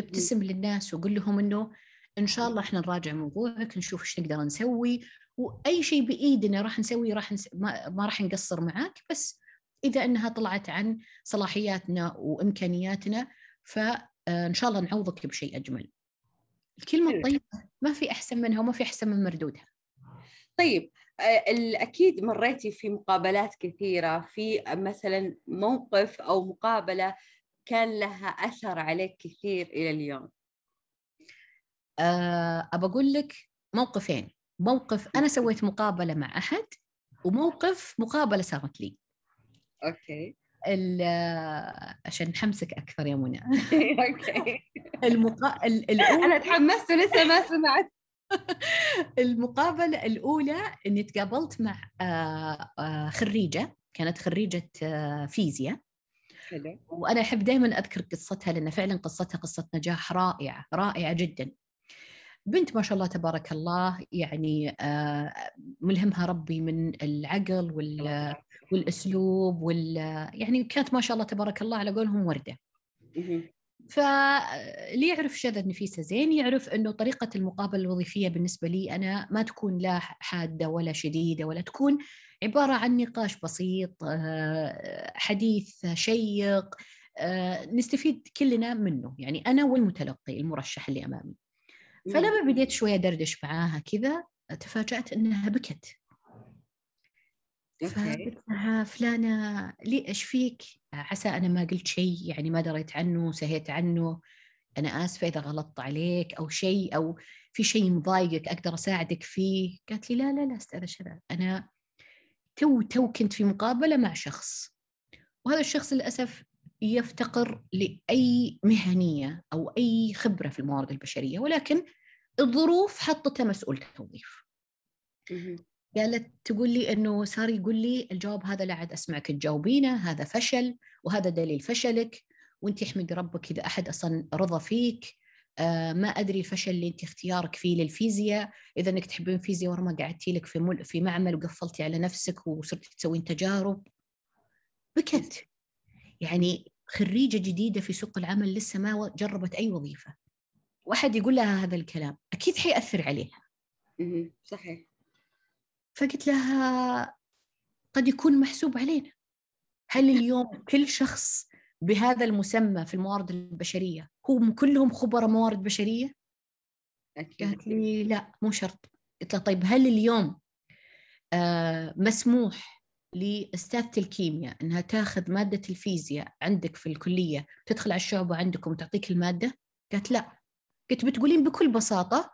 ابتسم للناس وقول لهم إنه إن شاء الله إحنا نراجع موضوعك نشوف إيش نقدر نسوي وأي شيء بإيدنا راح نسويه راح نس... ما... ما راح نقصر معاك. بس إذا إنها طلعت عن صلاحياتنا وإمكانياتنا فان شاء الله نعوضك بشيء أجمل. الكلمة الطيبة ما في أحسن منها وما في أحسن من مردودها. طيب أكيد مريتي في مقابلات كثيرة في مثلا موقف أو مقابلة كان لها أثر عليك كثير إلى اليوم. أه أقول لك موقفين موقف أنا سويت مقابلة مع أحد وموقف مقابلة صارت لي okay عشان نحمسك أكثر يا منى. okay. المقا... الأولى أنا تحمست ولسه ما سمعت. المقابلة الأولى إني تقابلت مع آه، آه، خريجة كانت خريجة آه، فيزياء. حلو. وأنا أحب دائما أذكر قصتها لأن فعلا قصتها قصة نجاح رائعة رائعة جدا. بنت ما شاء الله تبارك الله يعني ملهمها ربي من العقل وال والأسلوب وال يعني كانت ما شاء الله تبارك الله على قولهم وردة. فاللي يعرف شذا نفيسه زين يعرف إنه طريقة المقابلة الوظيفية بالنسبة لي أنا ما تكون لا حادة ولا شديدة ولا تكون عبارة عن نقاش بسيط آه، حديث شيق آه، نستفيد كلنا منه. يعني أنا والمتلقي المرشح اللي أمامي. فلما بديت شوية دردش معاها كذا تفاجأت إنها بكت. فقلت لها فلانة لي إيش فيك؟ عسى أنا ما قلت شيء يعني ما دريت عنه سهيت عنه. أنا آسفة إذا غلطت عليك أو شيء أو في شيء مضايقك أقدر أساعدك فيه. قالت لي لا لا لا أستاذة شذا أنا تو تو كنت في مقابلة مع شخص. وهذا الشخص للأسف يفتقر لأي مهنية أو أي خبرة في الموارد البشرية ولكن الظروف حطته مسؤول توظيف قالت تقول لي إنه صار يقول لي الجواب هذا لا عاد أسمعك تجاوبينه هذا فشل وهذا دليل فشلك وأنت احمدي ربك إذا أحد أصلا رضى فيك. آه ما أدري الفشل اللي أنت اختيارك فيه للفيزياء. إذا إنك تحبين فيزياء ورا ما قعدتي لك في مل... في معمل وقفلتي على نفسك وصرتي تسوين تجارب. بكت. يعني خريجة جديدة في سوق العمل لسه ما جربت أي وظيفة. واحد يقول لها هذا الكلام أكيد حيأثر عليها. صحيح. فقلت لها قد يكون محسوب علينا. هل اليوم كل شخص بهذا المسمى في الموارد البشرية هم كلهم خبراء موارد بشرية؟ أكيد. قالت لي لا مو شرط. قلت لها طيب هل اليوم آه مسموح لأستاذة الكيمياء إنها تاخذ مادة الفيزياء عندك في الكلية تدخل على الشعبه عندكم وتعطيك المادة؟ قالت لا. قلت بتقولين بكل بساطة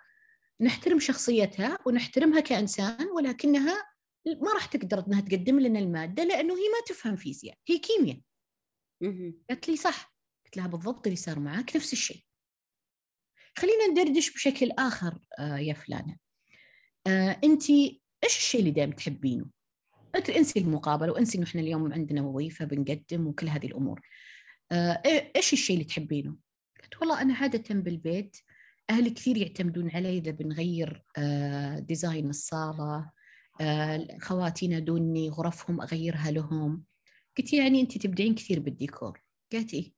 نحترم شخصيتها ونحترمها كإنسان ولكنها ما راح تقدر إنها تقدم لنا المادة لأنه هي ما تفهم فيزياء هي كيمياء. قالت لي صح. قلت لها بالضبط اللي صار معك نفس الشيء. خلينا ندردش بشكل آخر آه يا فلانة. آه أنت إيش الشيء اللي دائما تحبينه؟ انسي المقابلة وانسي إنه إحنا اليوم عندنا وظيفة بنقدم وكل هذه الأمور. آه إيش الشيء اللي تحبينه؟ قلت والله أنا عادة بالبيت أهلي كثير يعتمدون علي إذا بنغير آه design الصالة آه خواتي ينادوني غرفهم أغيرها لهم. قلت يعني أنت تبدعين كثير بالديكور. قالت إيه؟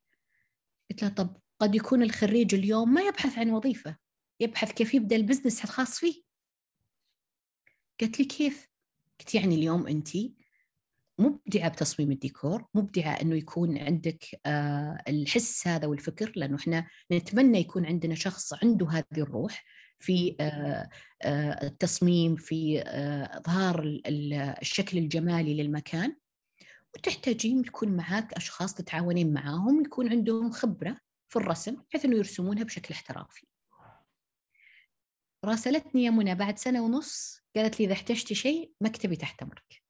قلت لها طب قد يكون الخريج اليوم ما يبحث عن وظيفة يبحث كيف يبدأ ال business الخاص فيه. قالت لي كيف؟ قلت يعني اليوم أنت مبدعة بتصميم الديكور مبدعة أنه يكون عندك آه الحس هذا والفكر لأنه إحنا نتمنى يكون عندنا شخص عنده هذه الروح في آه آه التصميم في إظهار الشكل الجمالي للمكان. وتحتاجين يكون معك أشخاص تتعاونين معاهم يكون عندهم خبرة في الرسم بحيث إنه يرسمونها بشكل احترافي. راسلتني يا منى بعد سنة ونص قالت لي إذا احتجتي شيء مكتبي تحت أمرك.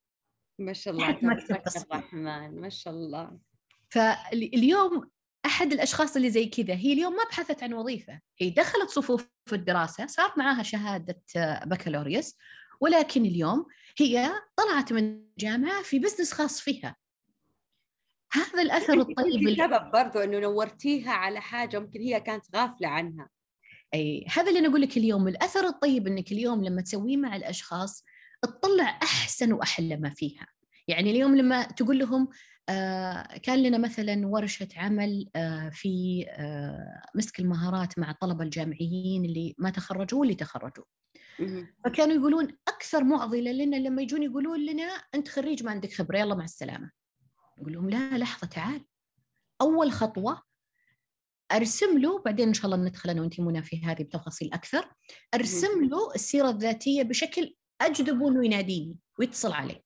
ما شاء الله مكتب الرحمن ما شاء الله فاليوم أحد الأشخاص اللي زي كذا هي اليوم ما بحثت عن وظيفة. هي دخلت صفوف الدراسة صار معاها شهادة بكالوريوس ولكن اليوم هي طلعت من الجامعة في بزنس خاص فيها. هذا الأثر الطيب سبب برضو إنه نورتيها على حاجة ممكن هي كانت غافلة عنها. أي هذا اللي أنا أقول لك اليوم. الأثر الطيب إنك اليوم لما تسويه مع الأشخاص تطلع أحسن وأحلى ما فيها. يعني اليوم لما تقول لهم آه كان لنا مثلا ورشة عمل آه في آه مسك المهارات مع الطلبه الجامعيين اللي ما تخرجوا واللي تخرجوا. فكانوا يقولون أكثر معضلة لنا لما يجون يقولون لنا أنت خريج ما عندك خبرة يلا مع السلامة. نقول لهم لا لحظة تعال. أول خطوة أرسم له بعدين إن شاء الله ندخل أنا وأنت منى في هذه بتفاصيل أكثر أرسم له السيرة الذاتية بشكل أجذبه إنه يناديني ويتصل علي.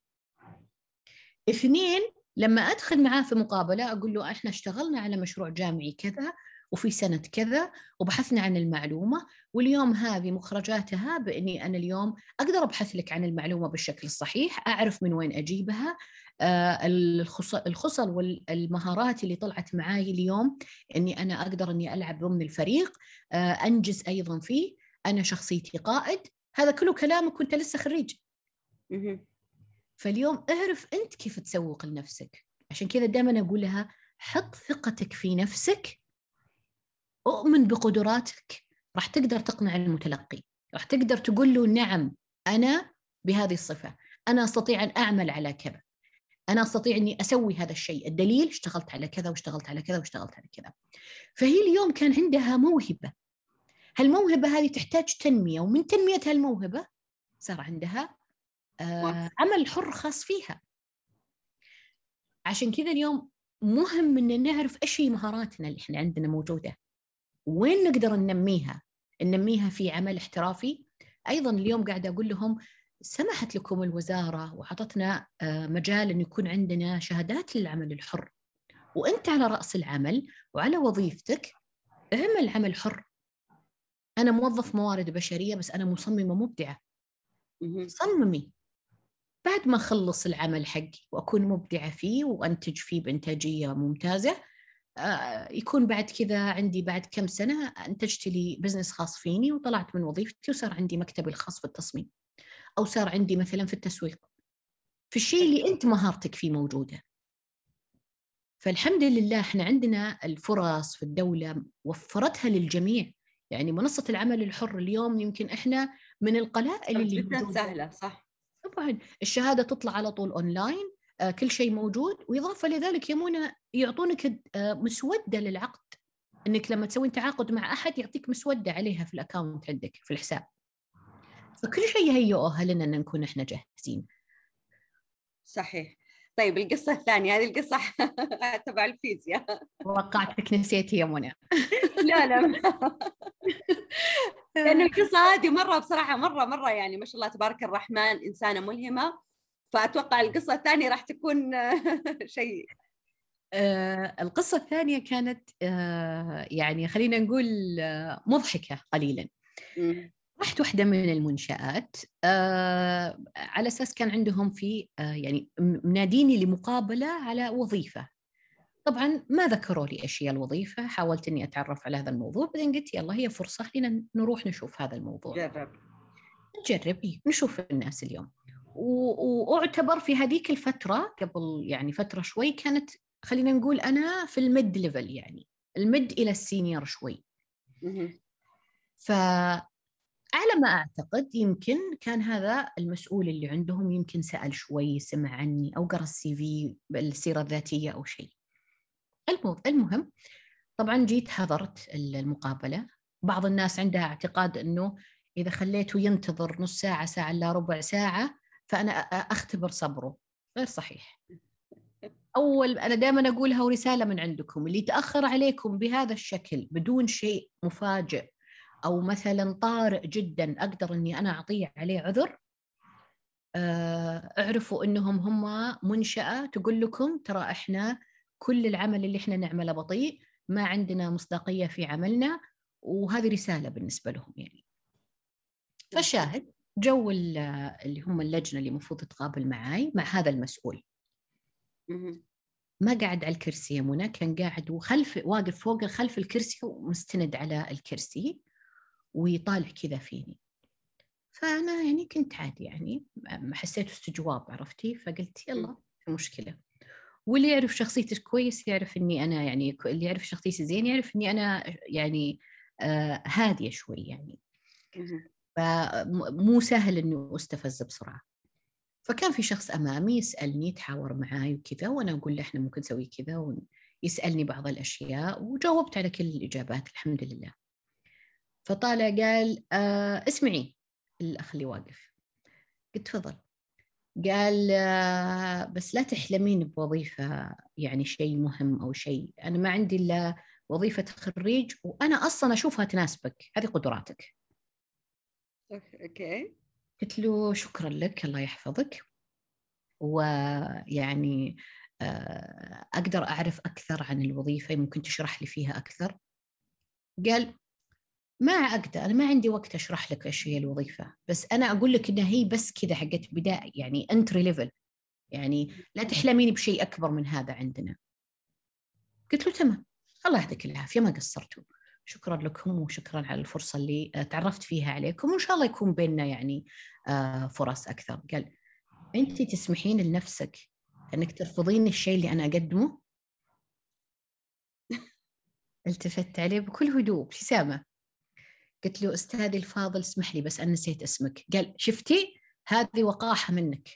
اثنين لما أدخل معاه في مقابلة أقول له إحنا اشتغلنا على مشروع جامعي كذا وفي سنة كذا وبحثنا عن المعلومة واليوم هذه مخرجاتها بإني أنا اليوم أقدر أبحث لك عن المعلومة بالشكل الصحيح أعرف من وين أجيبها. آه، الخصل والمهارات اللي طلعت معاي اليوم إني أنا أقدر إني ألعب ضمن الفريق. آه، أنجز أيضا فيه. أنا شخصيتي قائد. هذا كله كلامك كنت لسه خريج. فاليوم اعرف انت كيف تسوق لنفسك. عشان كذا دائما أقول لها حط ثقتك في نفسك أؤمن بقدراتك. راح تقدر تقنع المتلقي. راح تقدر تقول له نعم أنا بهذه الصفة. أنا أستطيع أن أعمل على كذا. أنا أستطيع أني أسوي هذا الشيء. الدليل اشتغلت على كذا واشتغلت على كذا واشتغلت على كذا. فهي اليوم كان عندها موهبة. هالموهبة هذه تحتاج تنمية ومن تنمية هالموهبة صار عندها آه عمل حر خاص فيها. عشان كذا اليوم مهم ان نعرف إيش هي مهاراتنا اللي إحنا عندنا موجودة وين نقدر ننميها؟ ننميها في عمل احترافي. أيضا اليوم قاعدة أقول لهم سمحت لكم الوزارة وعطتنا آه، مجال أن يكون عندنا شهادات للعمل الحر. وأنت على رأس العمل وعلى وظيفتك اعمل عمل حر. أنا موظف موارد بشرية بس أنا مصممة مبدعة. صممي. بعد ما أخلص العمل حقي وأكون مبدعة فيه وأنتج فيه بإنتاجية ممتازة آه، يكون بعد كذا عندي بعد كم سنة أنتجت لي بزنس خاص فيني وطلعت من وظيفتي وصار عندي مكتبي الخاص في التصميم. أو صار عندي مثلا في التسويق. في الشيء اللي أنت مهارتك فيه موجودة. فالحمد لله إحنا عندنا الفرص في الدولة وفرتها للجميع. يعني منصة العمل الحر اليوم يمكن إحنا من القلائل اللي جدا سهلة صح. طبعا. الشهادة تطلع على طول اونلاين آه كل شيء موجود وإضافة لذلك يمونا يعطونك آه مسودة للعقد. إنك لما تسوي تعاقد مع أحد يعطيك مسودة عليها في ال account عندك في الحساب. فكل شيء يهيئه لنا إن نكون إحنا جاهزين. صحيح. طيب القصة الثانية هذه القصة تبع الفيزياء. توقعتك نسيتي يا منى. لا لا. لأنه القصة هذه مرة بصراحة مرة مرة يعني ما شاء الله تبارك الرحمن إنسانة ملهمة. فأتوقع القصة الثانية راح تكون شيء. آه القصة الثانية كانت آه يعني خلينا نقول آه مضحكة قليلا. رحت واحدة من المنشآت آه على أساس كان عندهم في آه يعني مناديني لمقابلة على وظيفة. طبعا ما ذكروا لي إيش هي الوظيفة حاولت إني أتعرف على هذا الموضوع بعدين قلت يلا هي فرصة خلينا نروح نشوف هذا الموضوع. جرب. نجرب إيه نشوف الناس اليوم. وأعتبر في هذيك الفترة قبل يعني فترة شوي كانت خلينا نقول أنا في ال mid level يعني ال mid إلى ال senior شوي. ف على ما أعتقد يمكن كان هذا المسؤول اللي عندهم يمكن سأل شوي سمع عني أو قرأ ال CV السيرة الذاتية أو شيء. المهم طبعا جيت حضرت المقابلة. بعض الناس عندها اعتقاد إنه إذا خليته ينتظر نص ساعة ساعة إلا ربع ساعة فأنا أختبر صبره. غير صحيح. أول أنا دائما أقولها ورسالة من عندكم اللي تأخر عليكم بهذا الشكل بدون شيء مفاجئ. أو مثلا طارئ جدا أقدر إني أنا أعطيه عليه عذر آه، اعرفوا إنهم هم منشأة تقول لكم ترى إحنا كل العمل اللي إحنا نعمله بطيء ما عندنا مصداقية في عملنا وهذه رسالة بالنسبة لهم يعني. فالشاهد جو اللي هم اللجنة اللي المفروض تقابل معاي مع هذا المسؤول. ما قاعد على الكرسي يا منى كان قاعد وخلف واقف فوق خلف الكرسي ومستند على الكرسي. ويطالع كذا فيني. فأنا يعني كنت عادي يعني حسيت استجواب عرفتي؟ فقلت يلا في مشكلة. واللي يعرف شخصيتك كويس يعرف إني أنا يعني اللي يعرف شخصيتي زين يعرف إني أنا يعني آه هادية شوي يعني. فمو سهل انه أستفز بسرعة. فكان في شخص أمامي يسألني يتحاور معاي وكذا وأنا أقول له إحنا ممكن نسوي كذا ويسألني بعض الأشياء وجاوبت على كل الإجابات الحمد لله. فطالع قال آه اسمعي. الأخ اللي واقف. قلت تفضل. قال آه، بس لا تحلمين بوظيفة يعني شيء مهم أو شيء. أنا ما عندي إلا وظيفة خريج وأنا أصلا أشوفها تناسبك. هذه قدراتك. okay. قلت له شكرا لك. الله يحفظك. ويعني آه، أقدر أعرف أكثر عن الوظيفة. ممكن تشرح لي فيها أكثر؟ قال ما أقدر أنا ما عندي وقت أشرح لك إيش هي الوظيفة بس أنا أقول لك إنها هي بس كذا حقت بداية يعني entry level يعني لا تحلمين بشيء أكبر من هذا عندنا. قلت له تمام الله يعطيك العافية ما قصرتوا. شكرا لكم وشكرا على الفرصة اللي تعرفت فيها عليكم وإن شاء الله يكون بيننا يعني آه، فرص أكثر. قال أنت تسمحين لنفسك أنك ترفضين الشيء اللي أنا أقدمه؟ التفت عليه بكل هدوء ابتسامة. قلت له أستاذي الفاضل اسمح لي بس أنا نسيت اسمك. قال شفتي؟ هذه وقاحة منك.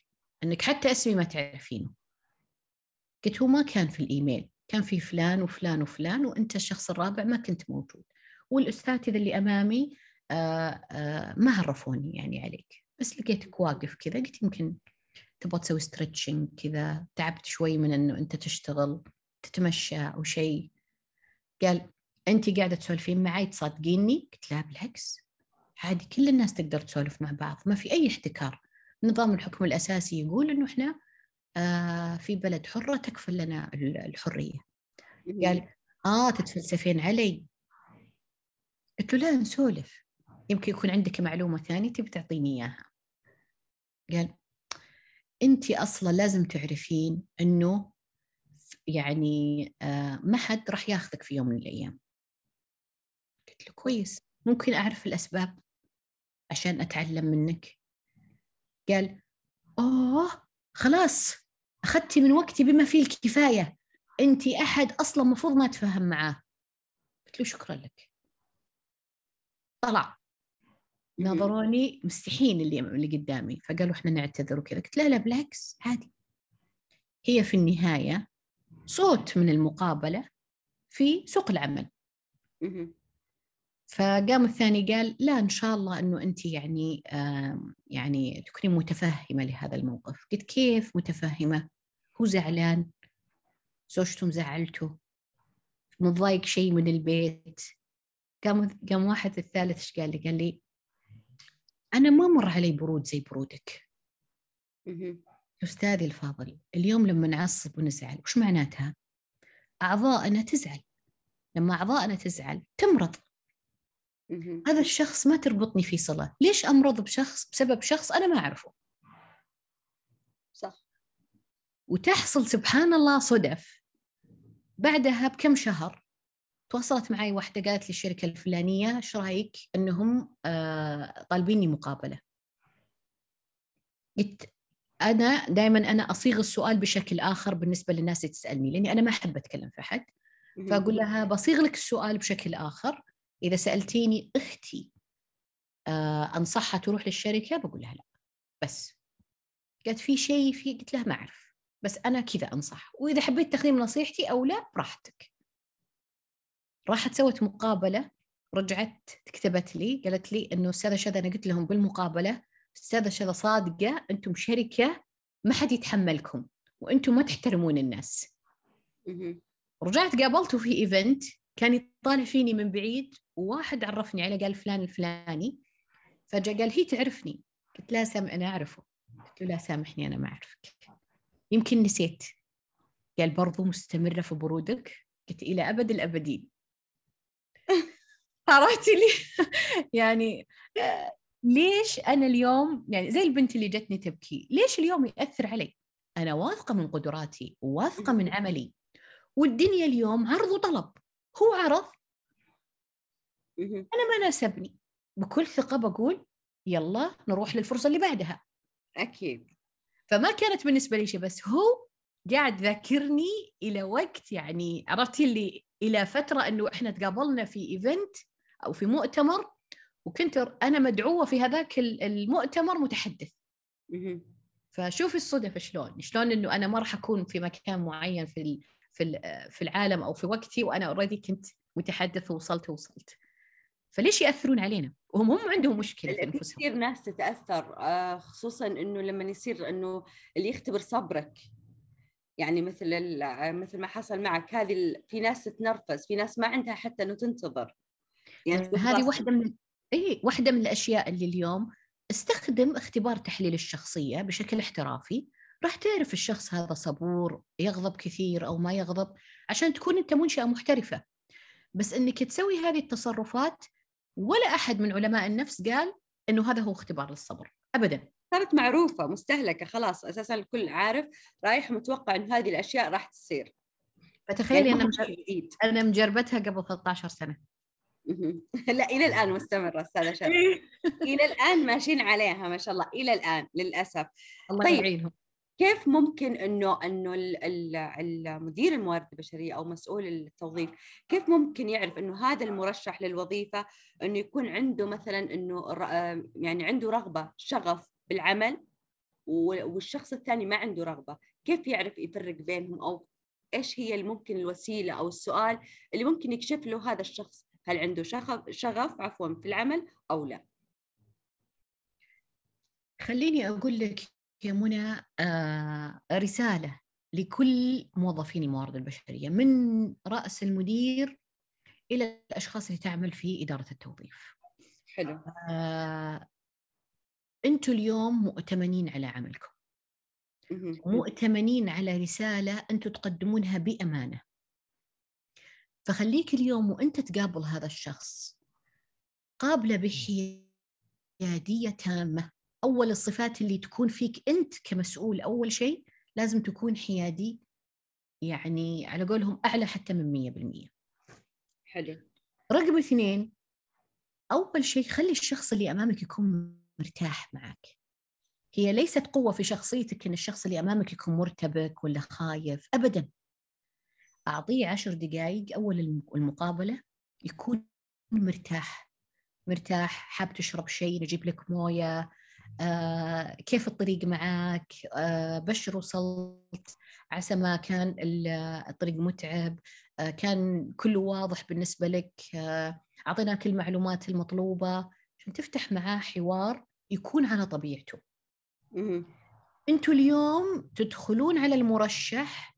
أنك حتى اسمي ما تعرفينه. قلت هو ما كان في الإيميل. كان في فلان وفلان وفلان وأنت الشخص الرابع ما كنت موجود. والأستاذ اللي أمامي آآ آه، آآ آه، ما عرفوني يعني عليك. بس لقيتك واقف كذا. قلت يمكن تبغى تسوي ستريتشنج كذا. تعبت شوي من إنه أنت تشتغل تتمشى أو شيء. قال انت قاعدة تسولفين معي تصدقيني قلت لها بالعكس. عادي كل الناس تقدر تسولف مع بعض ما في أي احتكار. نظام الحكم الأساسي يقول إنه إحنا آه في بلد حرة تكفل لنا الحرية. قال آه تتفلسفين علي. قلت له لا نسولف. يمكن يكون عندك معلومة ثانية تبي تعطيني إياها. قال انت أصلا لازم تعرفين إنه يعني آه ما حد راح ياخذك في يوم من الأيام. قلت له كويس ممكن أعرف الأسباب عشان أتعلم منك؟ قال أوه خلاص أخذتي من وقتي بما فيه الكفاية أنت أحد أصلا مفروض ما تفهم معاه. قلت له شكرا لك. طلع. نظروني مستحين اللي اللي قدامي. فقالوا إحنا نعتذر وكذا. قلت لا لا بالعكس عادي. هي في النهاية صوت من المقابلة في سوق العمل. فقام الثاني قال لا إن شاء الله إنه أنت يعني يعني تكوني متفهمة لهذا الموقف. قلت كيف متفهمة؟ هو زعلان زوجته مزعلته متضايق شيء من البيت. قام قام واحد الثالث إيش قال لي؟ قال لي أنا ما مر علي برود زي برودك. أستاذي الفاضل اليوم لما نعصب ونزعل وش معناتها؟ اعضائنا تزعل. لما اعضائنا تزعل تمرض. هذا الشخص ما تربطني في صله ليش أمرض بشخص بسبب شخص أنا ما أعرفه؟ صح. وتحصل سبحان الله صدف. بعدها بكم شهر تواصلت معي واحدة قالت لي الشركة الفلانية إيش رأيك؟ إنهم آه طالبيني مقابلة. قلت أنا دائما أنا أصيغ السؤال بشكل آخر بالنسبة للناس اللي تسألني لأني أنا ما أحب أتكلم في أحد. فأقول لها بصيغ لك السؤال بشكل آخر. إذا سألتيني أختي آه أنصحها تروح للشركة؟ بقول لها لا بس. قالت في شيء في قلت لها ما أعرف بس أنا كذا أنصح. وإذا حبيت تاخذين نصيحتي أو لا براحتك. راحت سوت مقابلة رجعت كتبت لي قالت لي إنه أستاذة شذا أنا قلت لهم بالمقابلة أستاذة شذا صادقة أنتم شركة ما حد يتحملكم وأنتم ما تحترمون الناس. رجعت قابلته في event كان يطالع فيني من بعيد وواحد عرفني عليه قال فلان الفلاني فجاء قال هي تعرفني؟ قلت لا سام أنا أعرفه. قلت له لا سامحني أنا ما أعرفك. يمكن نسيت. قال برضو مستمرة في برودك. قلت إلى أبد الأبدين. عرفتي لي؟ يعني ليش أنا اليوم يعني زي البنت اللي جتني تبكي ليش اليوم يأثر علي؟ أنا واثقة من قدراتي وواثقة من عملي. والدنيا اليوم عرض وطلب. هو عرض أنا ما ناسبني. بكل ثقة بقول يلا نروح للفرصة اللي بعدها. أكيد. فما كانت بالنسبة لي شيء بس هو قاعد ذاكرني إلى وقت يعني عرفتي اللي إلى فترة إنه إحنا تقابلنا في ايفنت أو في مؤتمر وكنت أنا مدعوة في هذاك المؤتمر متحدث. فشوفي الصدف شلون. شلون إنه أنا ما راح أكون في مكان معين في في في العالم أو في وقتي وأنا اوريدي كنت متحدث ووصلت ووصلت. فليش يأثرون علينا؟ وهم هم عندهم مشكلة في أنفسهم. كثير ناس تتأثر آه، خصوصا إنه لما يصير إنه اللي يختبر صبرك. يعني مثل مثل ما حصل معك هذه في ناس تتنرفز في ناس ما عندها حتى إنه تنتظر. يعني هذه واحدة من إي واحدة من الأشياء اللي اليوم استخدم اختبار تحليل الشخصية بشكل احترافي. راح تعرف الشخص هذا صبور يغضب كثير أو ما يغضب عشان تكون أنت منشاه محترفة. بس إنك تسوي هذه التصرفات ولا أحد من علماء النفس قال إنه هذا هو اختبار للصبر. ابدا. صارت معروفة مستهلكة خلاص أساسا الكل عارف رايح متوقع إنه هذه الأشياء راح تصير. فتخيلي يعني أنا أنا مجربتها قبل 13 سنة. لا إلى الآن مستمرة أستاذة شرف. إلى الآن ماشيين عليها ما شاء الله. إلى الآن للأسف. الله طيب. يعينهم. كيف ممكن إنه إنه المدير الموارد البشرية أو مسؤول التوظيف كيف ممكن يعرف إنه هذا المرشح للوظيفة إنه يكون عنده مثلا إنه يعني عنده رغبة شغف بالعمل والشخص الثاني ما عنده رغبة كيف يعرف يفرق بينهم أو إيش هي ممكن الوسيلة أو السؤال اللي ممكن يكشف له هذا الشخص هل عنده شغف شغف عفوا في العمل أو لا؟ خليني أقول لك يا منى آه، رسالة لكل موظفين الموارد البشرية من رأس المدير إلى الأشخاص اللي تعمل في إدارة التوظيف. حلو. آه، أنتم اليوم مؤتمنين على عملكم. مؤتمنين على رسالة أنتم تقدمونها بأمانة. فخليك اليوم وأنت تقابل هذا الشخص قابله بحيادية تامة. أول الصفات اللي تكون فيك أنت كمسؤول أول شيء لازم تكون حيادي يعني على قولهم أعلى حتى من 100% حلو. رقم اثنين أول شيء خلي الشخص اللي أمامك يكون مرتاح معك. هي ليست قوة في شخصيتك إن الشخص اللي أمامك يكون مرتبك ولا خايف ابدا. أعطيه عشر دقائق أول المقابلة يكون مرتاح. مرتاح حاب تشرب شيء نجيب لك موية آه كيف الطريق معك آه بشر وصلت. عسى ما كان الطريق متعب. آه كان كله واضح بالنسبة لك. أعطيناك المعلومات المطلوبة. عشان تفتح معاه حوار يكون على طبيعته. أنتوا اليوم تدخلون على المرشح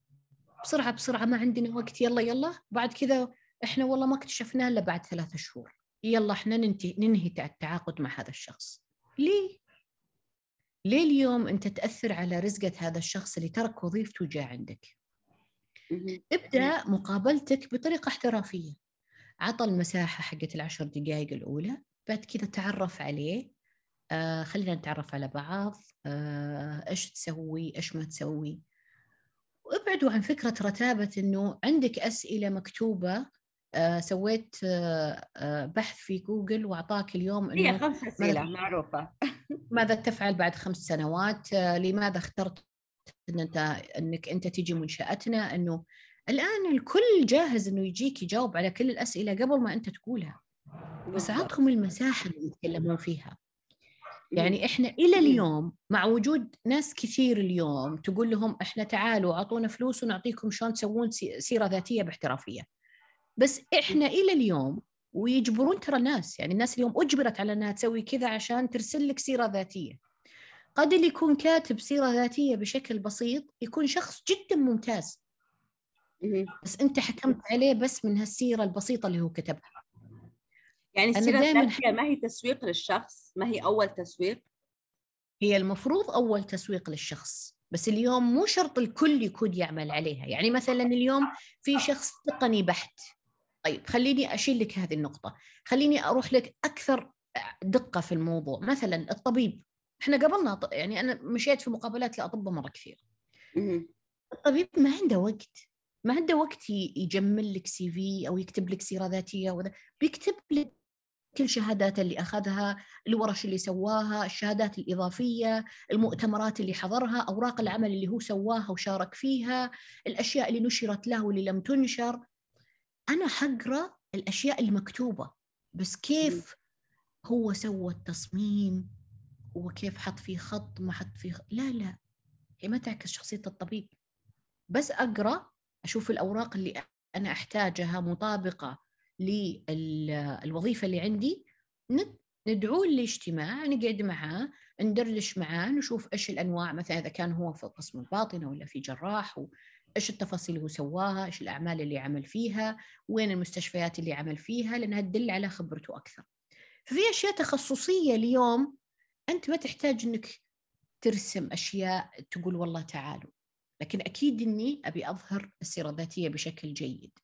بسرعة بسرعة ما عندنا وقت يلا يلا. بعد كذا إحنا والله ما اكتشفناه إلا بعد ثلاثة شهور. يلا إحنا ننتهي ننهي التعاقد مع هذا الشخص. ليه؟ ليه اليوم أنت تأثر على رزقة هذا الشخص اللي ترك وظيفته وجاء عندك. ابدأ مقابلتك بطريقة احترافية. عطى المساحة حقت العشر دقائق الأولى بعد كذا تعرف عليه. آه خلينا نتعرف على بعض. آه إيش تسوي؟ إيش ما تسوي؟ وابعدوا عن فكرة رتابة إنه عندك أسئلة مكتوبة. آه سويت آه آه بحث في جوجل وأعطاك اليوم إنه هي خمس أسئلة معروفة. ماذا تفعل بعد خمس سنوات؟ آه لماذا اخترت أن انت أنك أنت تجي منشأتنا؟ أنه الآن الكل جاهز أنه يجيك يجاوب على كل الأسئلة قبل ما أنت تقولها. بس عطهم المساحة اللي يتكلمون فيها. يعني إحنا إلى اليوم مع وجود ناس كثير اليوم تقول لهم إحنا تعالوا أعطونا فلوس ونعطيكم شلون تسوون سيرة ذاتية باحترافية. بس إحنا إلى اليوم ويجبرون ترى الناس يعني الناس اليوم أجبرت على أنها تسوي كذا عشان ترسل لك سيرة ذاتية. قد اللي يكون كاتب سيرة ذاتية بشكل بسيط يكون شخص جدا ممتاز. بس أنت حكمت عليه بس من هالسيرة البسيطة اللي هو كتبها. يعني السيرة الذاتية ما هي تسويق للشخص؟ ما هي أول تسويق؟ هي المفروض أول تسويق للشخص بس اليوم مو شرط الكل يكون يعمل عليها. يعني مثلا اليوم في شخص تقني بحت. طيب خليني أشيل لك هذه النقطة. خليني أروح لك أكثر دقة في الموضوع. مثلا الطبيب. إحنا قبلنا يعني أنا مشيت في مقابلات لأطباء مرة كثير. الطبيب ما عنده وقت. ما عنده وقت يجمل لك سي في أو يكتب لك سيرة ذاتية وذا. بيكتب لك كل شهادات اللي أخذها الورش اللي سواها الشهادات الإضافية المؤتمرات اللي حضرها أوراق العمل اللي هو سواها وشارك فيها الأشياء اللي نشرت له واللي لم تنشر. أنا حقرأ الأشياء المكتوبة بس كيف هو سوى التصميم؟ وكيف حط فيه خط؟ ما حط فيه. لا لا. هي ما تعكس شخصية الطبيب. بس أقرأ أشوف الأوراق اللي أنا أحتاجها مطابقة للوظيفه اللي عندي ندعوه لاجتماع نقعد معاه ندردش معاه نشوف إيش الأنواع مثلا إذا كان هو في قسم الباطنة ولا في جراح إيش التفاصيل اللي هو سواها؟ إيش الأعمال اللي عمل فيها؟ وين المستشفيات اللي عمل فيها؟ لأنها تدل على خبرته أكثر. ففي أشياء تخصصية اليوم أنت ما تحتاج إنك ترسم أشياء تقول والله تعالوا. لكن أكيد إني أبي أظهر السيرة الذاتية بشكل جيد.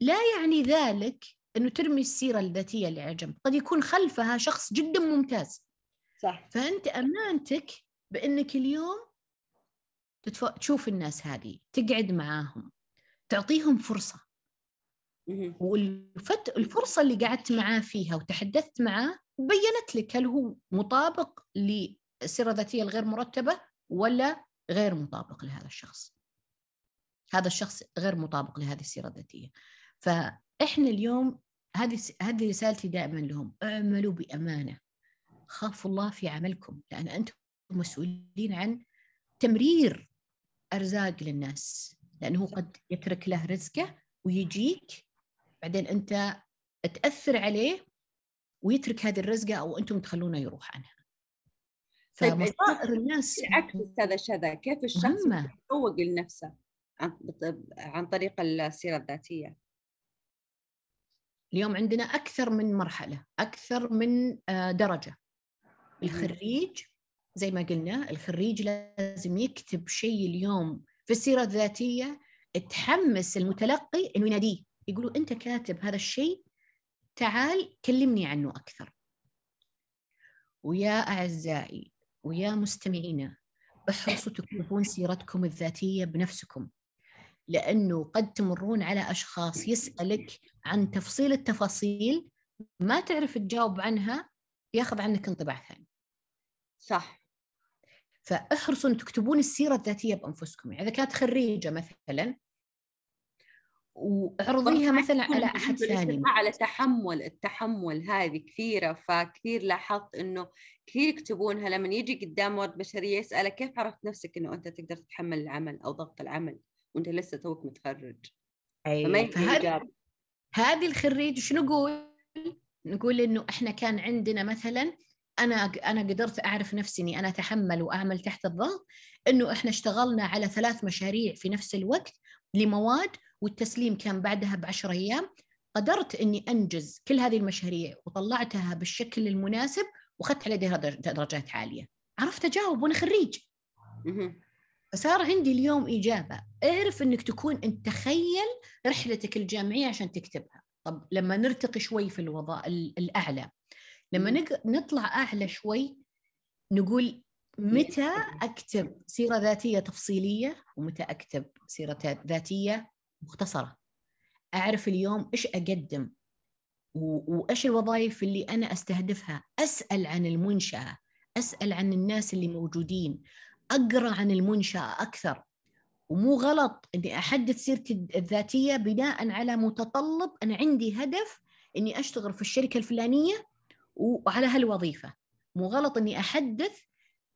لا يعني ذلك إنه ترمي السيرة الذاتية اللي على جنب قد يكون خلفها شخص جدا ممتاز. صح. فأنت أمانتك بإنك اليوم تتف... تشوف الناس هذه تقعد معاهم تعطيهم فرصة. والفت... الفرصة اللي قعدت معاه فيها وتحدثت معاه بينت لك هل هو مطابق للسيره الذاتيه الغير مرتبة ولا غير مطابق لهذا الشخص. هذا الشخص غير مطابق لهذه السيرة الذاتية. فإحنا اليوم هذه هذه رسالتي دائما لهم اعملوا بأمانة. خافوا الله في عملكم لأن أنتم مسؤولين عن تمرير أرزاق للناس لأنه قد يترك له رزقه ويجيك بعدين أنت تأثر عليه ويترك هذه الرزقة أو أنتم تخلونه يروح عنها. طيب، فمصائر الناس عكس أستاذة شذا كيف الشخص يسوق لنفسه عن طريق السيرة الذاتية؟ اليوم عندنا أكثر من مرحلة أكثر من آه، درجة. الخريج زي ما قلنا الخريج لازم يكتب شيء اليوم في السيرة الذاتية تحمس المتلقي إنه يناديه يقولوا أنت كاتب هذا الشيء تعال كلمني عنه أكثر ويا أعزائي ويا مستمعينا احرصوا تكتبون سيرتكم الذاتية بنفسكم لأنه قد تمرون على أشخاص يسألك عن تفصيل التفاصيل ما تعرف تجاوب عنها ياخذ عنك انطباع ثاني. صح. فاحرصوا أن تكتبون السيرة الذاتية بأنفسكم، يعني إذا كانت خريجة مثلا واعرضيها مثلا على أحد ثاني. على تحمل التحمل هذه كثيرة فكثير لاحظت إنه كثير يكتبونها. لما يجي قدام مواد بشريه يسالك كيف عرفت نفسك إنه أنت تقدر تتحمل العمل أو ضغط العمل وأنت لسه توك متخرج؟ أيوة. فهذه هذه الخريج شو نقول؟ نقول إنه إحنا كان عندنا مثلا أنا أنا قدرت أعرف نفسي إني أنا أتحمل وأعمل تحت الضغط إنه إحنا اشتغلنا على ثلاث مشاريع في نفس الوقت لمواد والتسليم كان بعدها بعشر أيام. قدرت إني أنجز كل هذه المشاريع وطلعتها بالشكل المناسب وأخذت عليها درجات عالية. عرفت أجاوب وأنا خريج. فصار عندي اليوم إجابة. أعرف إنك تكون إنت تخيل رحلتك الجامعية عشان تكتبها. طب لما نرتقي شوي في الوضع الأعلى. لما نطلع أعلى شوي نقول متى أكتب سيرة ذاتية تفصيلية ومتى أكتب سيرة ذاتية مختصرة؟ أعرف اليوم إيش أقدم وإيش الوظائف اللي أنا أستهدفها؟ أسأل عن المنشأة أسأل عن الناس اللي موجودين أقرأ عن المنشأة أكثر. ومو غلط إني احدث سيرتي الذاتية بناء على متطلب أنا عندي هدف إني أشتغل في الشركة الفلانية وعلى هالوظيفة. مو غلط إني أحدث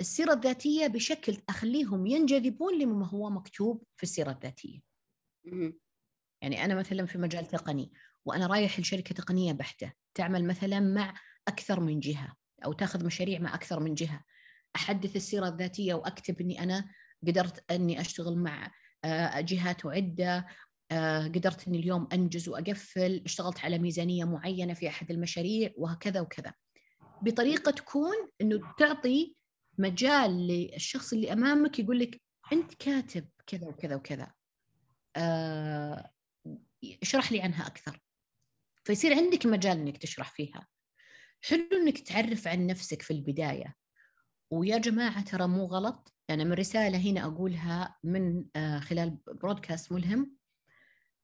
السيرة الذاتية بشكل أخليهم ينجذبون لما هو مكتوب في السيرة الذاتية. يعني أنا مثلا في مجال تقني وأنا رايح لشركة تقنية بحتة تعمل مثلا مع أكثر من جهة أو تأخذ مشاريع مع أكثر من جهة. أحدث السيرة الذاتية وأكتب إني أنا قدرت إني أشتغل مع آه، جهات عدة قدرت إني اليوم أنجز وأقفل اشتغلت على ميزانية معينة في أحد المشاريع وهكذا وكذا. بطريقة تكون إنه تعطي مجال للشخص اللي أمامك يقول لك أنت كاتب كذا وكذا وكذا. آه، اشرح لي عنها أكثر. فيصير عندك مجال إنك تشرح فيها. حلو إنك تعرف عن نفسك في البداية. ويا جماعة ترى مو غلط. يعني من رسالة هنا أقولها من آه، خلال برودكاست ملهم. آه،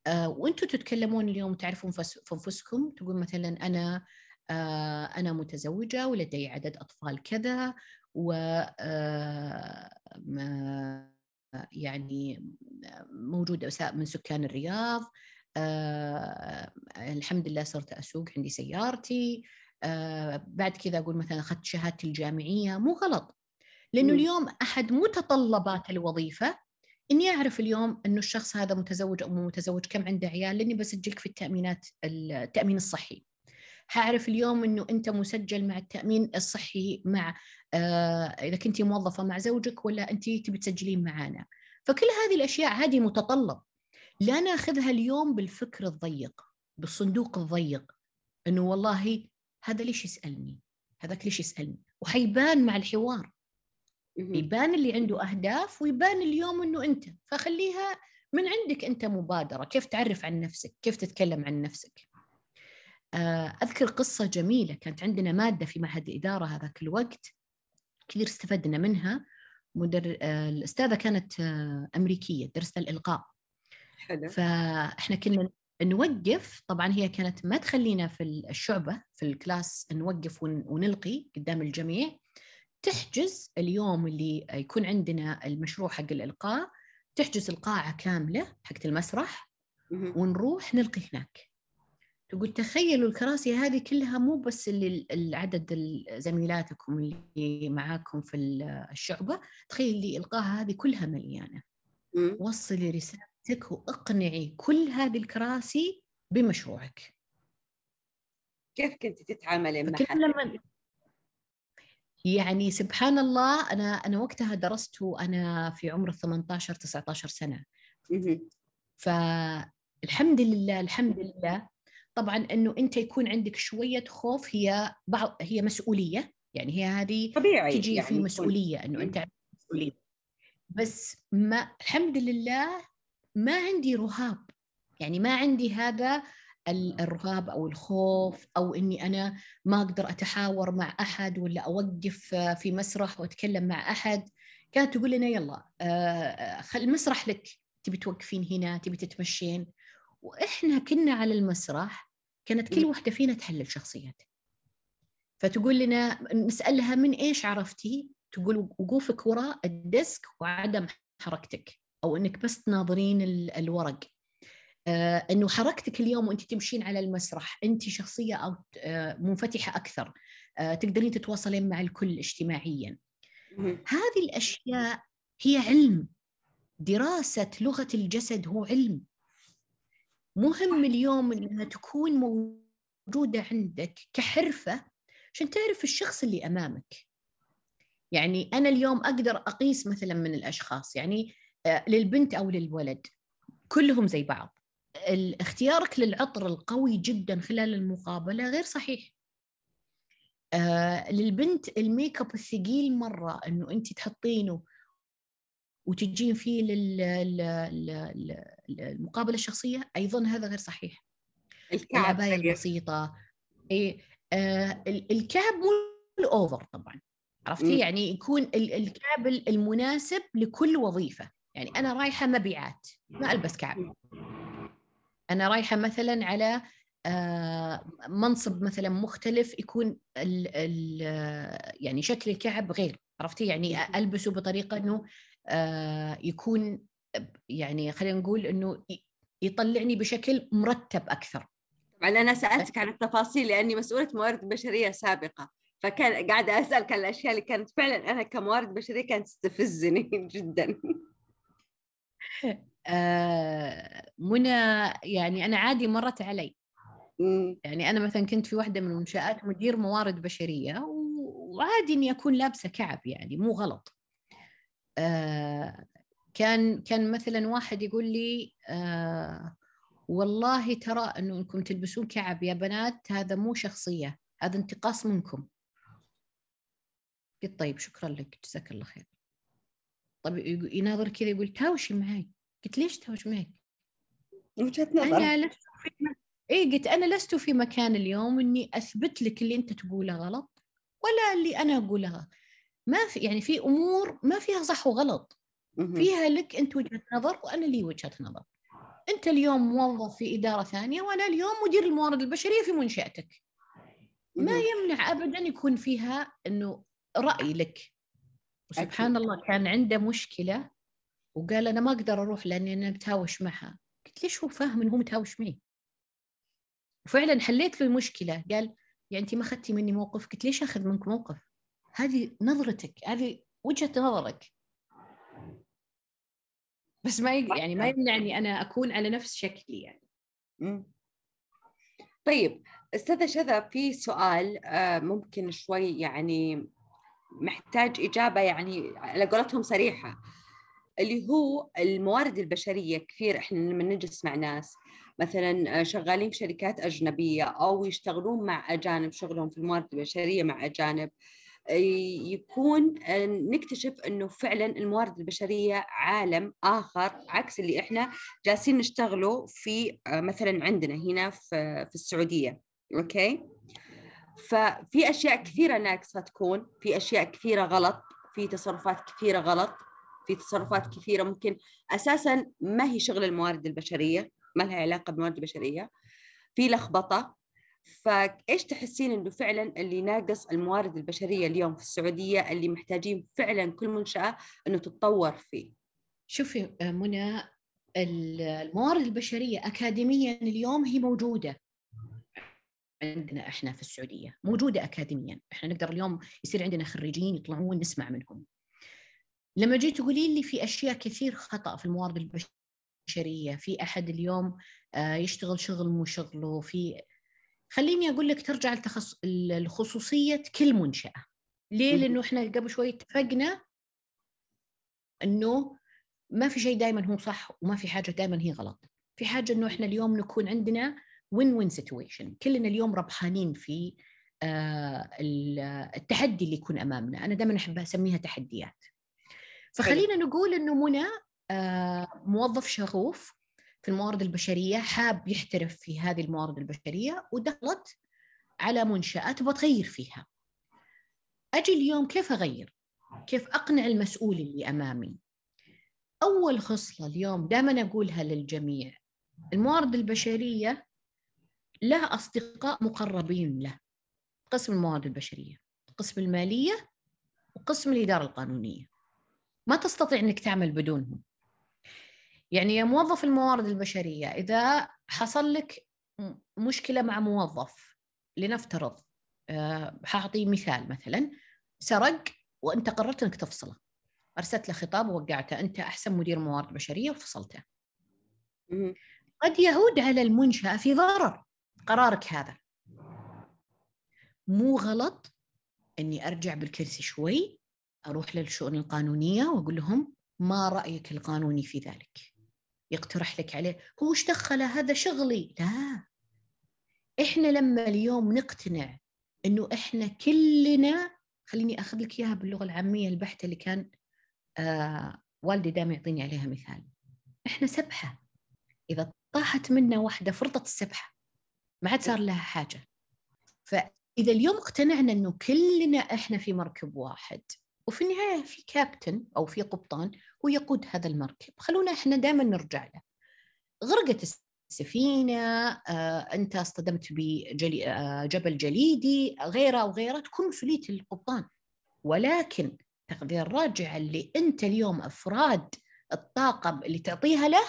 وأنتم تتكلمون اليوم تعرفون في انفسكم تقول مثلا أنا آه، أنا متزوجة ولدي عدد أطفال كذا و يعني موجوده من سكان الرياض الحمد لله صرت أسوق عندي سيارتي بعد كذا أقول مثلا أخذت شهادتي الجامعية. مو غلط لأنه اليوم أحد متطلبات الوظيفة إني أعرف اليوم إنه الشخص هذا متزوج أو مو متزوج كم عنده عيال؟ لأني بسجلك في التأمينات التأمين الصحي. حأعرف اليوم إنه أنت مسجل مع التأمين الصحي مع آه إذا كنت موظفة مع زوجك ولا انت تبي تسجلين معانا. فكل هذه الأشياء هذه متطلب. لا ناخذها اليوم بالفكر الضيق بالصندوق الضيق. إنه والله هذا ليش يسألني؟ هذاك ليش يسألني؟ وحيبان مع الحوار. يبان اللي عنده أهداف ويبان اليوم إنه أنت. فخليها من عندك أنت مبادرة. كيف تعرف عن نفسك؟ كيف تتكلم عن نفسك؟ آه، أذكر قصة جميلة كانت عندنا مادة في معهد الإدارة هذاك الوقت. كثير استفدنا منها. مدر... آه، الأستاذة كانت آه، أمريكية درست الالقاء حلو. فإحنا كنا نوقف. طبعا هي كانت ما تخلينا في الشعبة في الكلاس نوقف ونلقي قدام الجميع. تحجز اليوم اللي يكون عندنا المشروع حق الإلقاء تحجز القاعه كاملة حقت المسرح ونروح نلقي هناك. تقول تخيلوا الكراسي هذه كلها مو بس العدد زميلاتكم اللي معاكم في الشعبة تخيل اللي إلقاها هذه كلها مليانة. وصلي رسالتك وأقنعي كل هذه الكراسي بمشروعك. كيف كنت تتعاملين مع لما يعني سبحان الله أنا أنا وقتها درست وأنا في عمر 18 19 سنة. فالحمد لله الحمد لله. طبعا إنه أنت يكون عندك شوية خوف هي بعض هي مسؤولية. يعني هي هذه طبيعي تجي يعني في مسؤولية إنه أنت مسؤولية. بس ما الحمد لله ما عندي رهاب. يعني ما عندي هذا الرهاب أو الخوف أو إني أنا ما أقدر أتحاور مع أحد ولا أوقف في مسرح وأتكلم مع أحد. كانت تقول لنا يلا آه، خل المسرح لك. تبي توقفين هنا تبي تتمشين. وإحنا كنا على المسرح كانت كل واحدة فينا تحلل شخصيات فتقول لنا نسألها من إيش عرفتي؟ تقول وقوفك وراء الديسك وعدم حركتك أو إنك بس تناظرين الورق. آه إنه حركتك اليوم وأنت تمشين على المسرح أنت شخصية أو آه منفتحة أكثر آه تقدرين تتواصلين مع الكل اجتماعيا. هذه الأشياء هي علم. دراسة لغة الجسد هو علم. مهم اليوم إنها تكون موجودة عندك كحرفة عشان تعرف الشخص اللي أمامك. يعني أنا اليوم أقدر أقيس مثلا من الأشخاص يعني آه، للبنت أو للولد كلهم زي بعض. اختيارك للعطر القوي جدا خلال المقابلة غير صحيح. آه للبنت الميك أب الثقيل مرة إنه أنت تحطينه وتجين فيه للمقابلة الشخصية أيضا هذا غير صحيح. الكعب العباية البسيطة. اي آه الكعب مو الأوفر طبعا. عرفتي؟ يعني يكون الكعب المناسب لكل وظيفة. يعني أنا رايحة مبيعات ما ألبس كعب. أنا رايحة مثلا على آه، منصب مثلا مختلف يكون ال ال يعني شكل الكعب غير عرفتي؟ يعني ألبسه بطريقة إنه آه، يكون يعني خلينا نقول إنه يطلعني بشكل مرتب أكثر. طبعا أنا سألتك عن التفاصيل لأني مسؤولة موارد بشرية سابقة فكان قاعدة أسألك عن الأشياء اللي كانت فعلا أنا كموارد بشرية كانت تستفزني جدا. منى يعني أنا عادي مرت علي. يعني أنا مثلا كنت في واحدة من المنشات مدير موارد بشرية وعادي إني أكون لابسة كعب يعني مو غلط. آه كان كان مثلا واحد يقول لي آه والله ترى انه أنكم تلبسون كعب يا بنات هذا مو شخصية هذا انتقاص منكم. قلت طيب شكرا لك جزاك الله خير. طيب يناظر كذا يقول تاوشي معي قلت ليش معي وجهة نظر. أنا لست في اي قلت أنا لست في مكان اليوم إني أثبت لك اللي أنت تقوله غلط ولا اللي أنا أقولها. ما في يعني في أمور ما فيها صح وغلط. فيها لك أنت وجهة نظر وأنا لي وجهة نظر. أنت اليوم موظف في إدارة ثانية وأنا اليوم مدير الموارد البشرية في منشأتك. ما يمنع ابدا يكون فيها إنه رأي لك. وسبحان الله كان عنده مشكلة وقال أنا ما أقدر أروح لأني أنا متهاوش معها. قلت ليش هو فاهم إنه هو متهاوش معي؟ وفعلا حليت له المشكلة. قال يعني انت ما أخذتي مني موقف؟ قلت ليش أخذ منك موقف؟ هذه نظرتك هذه وجهة نظرك. بس ما يعني ما يمنعني أنا أكون على نفس شكلي يعني. طيب أستاذة شذا في سؤال آه، ممكن شوي يعني محتاج إجابة يعني على قولتهم صريحة. اللي هو الموارد البشرية كثير إحنا لما نجلس مع ناس مثلا شغالين في شركات أجنبية أو يشتغلون مع أجانب شغلهم في الموارد البشرية مع أجانب يكون نكتشف إنه فعلا الموارد البشرية عالم آخر عكس اللي إحنا جالسين نشتغله في مثلا عندنا هنا في في السعودية. أوكي؟ ففي أشياء كثيرة ناقصة تكون في أشياء كثيرة غلط في تصرفات كثيرة غلط. في تصرفات كثيرة ممكن أساسا ما هي شغل الموارد البشرية ما لها علاقة بالموارد البشرية. في لخبطة. فإيش تحسين إنه فعلا اللي ناقص الموارد البشرية اليوم في السعودية اللي محتاجين فعلا كل منشأة إنه تتطور فيه؟ شوفي آه، منى الموارد البشرية اكاديميا اليوم هي موجودة عندنا إحنا في السعودية موجودة اكاديميا. إحنا نقدر اليوم يصير عندنا خريجين يطلعون نسمع منهم. لما جيت تقولي لي في أشياء كثير خطأ في الموارد البشرية في أحد اليوم آه، يشتغل شغل مو شغله في خليني أقول لك ترجع لتخص... لخصوصية كل منشأة. ليه؟ لأنه إحنا قبل شوي اتفقنا إنه ما في شيء دائما هو صح وما في حاجة دائما هي غلط. في حاجة إنه إحنا اليوم نكون عندنا وين وين سيتويشن كلنا اليوم ربحانين في آه، التحدي اللي يكون أمامنا. أنا دائما أحب أسميها تحديات. فخلينا نقول إنه منى آه، موظف شغوف في الموارد البشرية حاب يحترف في هذه الموارد البشرية ودخلت على منشأة تبغى تغير فيها. أجي اليوم كيف أغير؟ كيف أقنع المسؤول اللي أمامي؟ أول خصلة اليوم دائما أقولها للجميع الموارد البشرية له أصدقاء مقربين له قسم الموارد البشرية قسم المالية وقسم الإدارة القانونية. ما تستطيع إنك تعمل بدونهم. يعني يا موظف الموارد البشرية إذا حصل لك مشكلة مع موظف لنفترض أه حاعطي مثال مثلا سرق وأنت قررت إنك تفصله. أرسلت له خطاب ووقعته أنت أحسن مدير موارد بشرية وفصلته. قد يعود على المنشأة في ضرر. قرارك هذا. مو غلط إني أرجع بالكرسي شوي أروح للشؤون القانونية وأقول لهم ما رأيك القانوني في ذلك؟ يقترح لك عليه هو إيش دخله هذا شغلي. لا. إحنا لما اليوم نقتنع إنه إحنا كلنا خليني أخذ لك إياها باللغة العامية البحته اللي كان آه والدي دائما يعطيني عليها مثال. إحنا سبحة. إذا طاحت منا واحدة فرطت السبحة ما عاد صار لها حاجة. فإذا اليوم اقتنعنا إنه كلنا إحنا في مركب واحد وفي النهاية في كابتن أو في قبطان هو يقود هذا المركب. خلونا إحنا دائما نرجع له. غرقت السفينة آه، أنت اصطدمت بجبل آه، جليدي غيره وغيره تكون مسؤوليه القبطان. ولكن تقدير راجع اللي أنت اليوم أفراد الطاقم اللي تعطيها له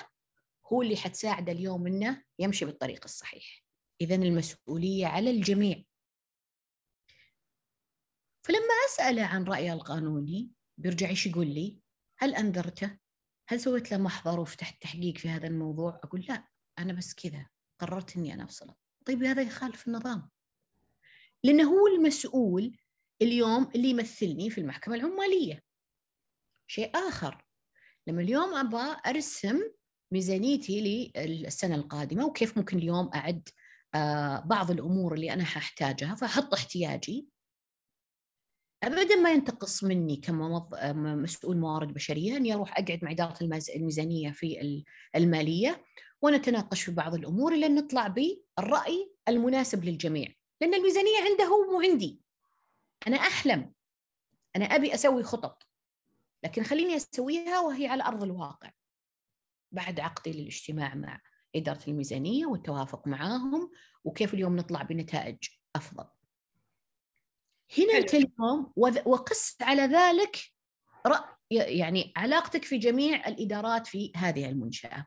هو اللي حتساعده اليوم إنه يمشي بالطريق الصحيح. اذا المسؤولية على الجميع. فلما أسأله عن رايه القانوني بيرجع إيش يقول لي؟ هل أنذرته؟ هل سويت له محضر وفتحت تحقيق في هذا الموضوع؟ أقول لا أنا بس كذا قررت إني أنا افصله طيب هذا يخالف النظام. لأنه هو المسؤول اليوم اللي يمثلني في المحكمة العمالية. شيء آخر لما اليوم أبغى أرسم ميزانيتي للسنة القادمة وكيف ممكن اليوم أعد آه، بعض الأمور اللي أنا ححتاجها فأحط احتياجي ابدا ما ينتقص مني كمسؤول موارد بشرية إني أروح أقعد مع إدارة الميزانية في المالية ونتناقش في بعض الأمور لين نطلع بالرأي المناسب للجميع لأن الميزانية عنده هو مو عندي. أنا أحلم. أنا أبي أسوي خطط. لكن خليني أسويها وهي على أرض الواقع. بعد عقدي للاجتماع مع إدارة الميزانية والتوافق معاهم وكيف اليوم نطلع بنتائج أفضل. هنا انت اليوم وقس على ذلك يعني علاقتك في جميع الإدارات في هذه المنشأة.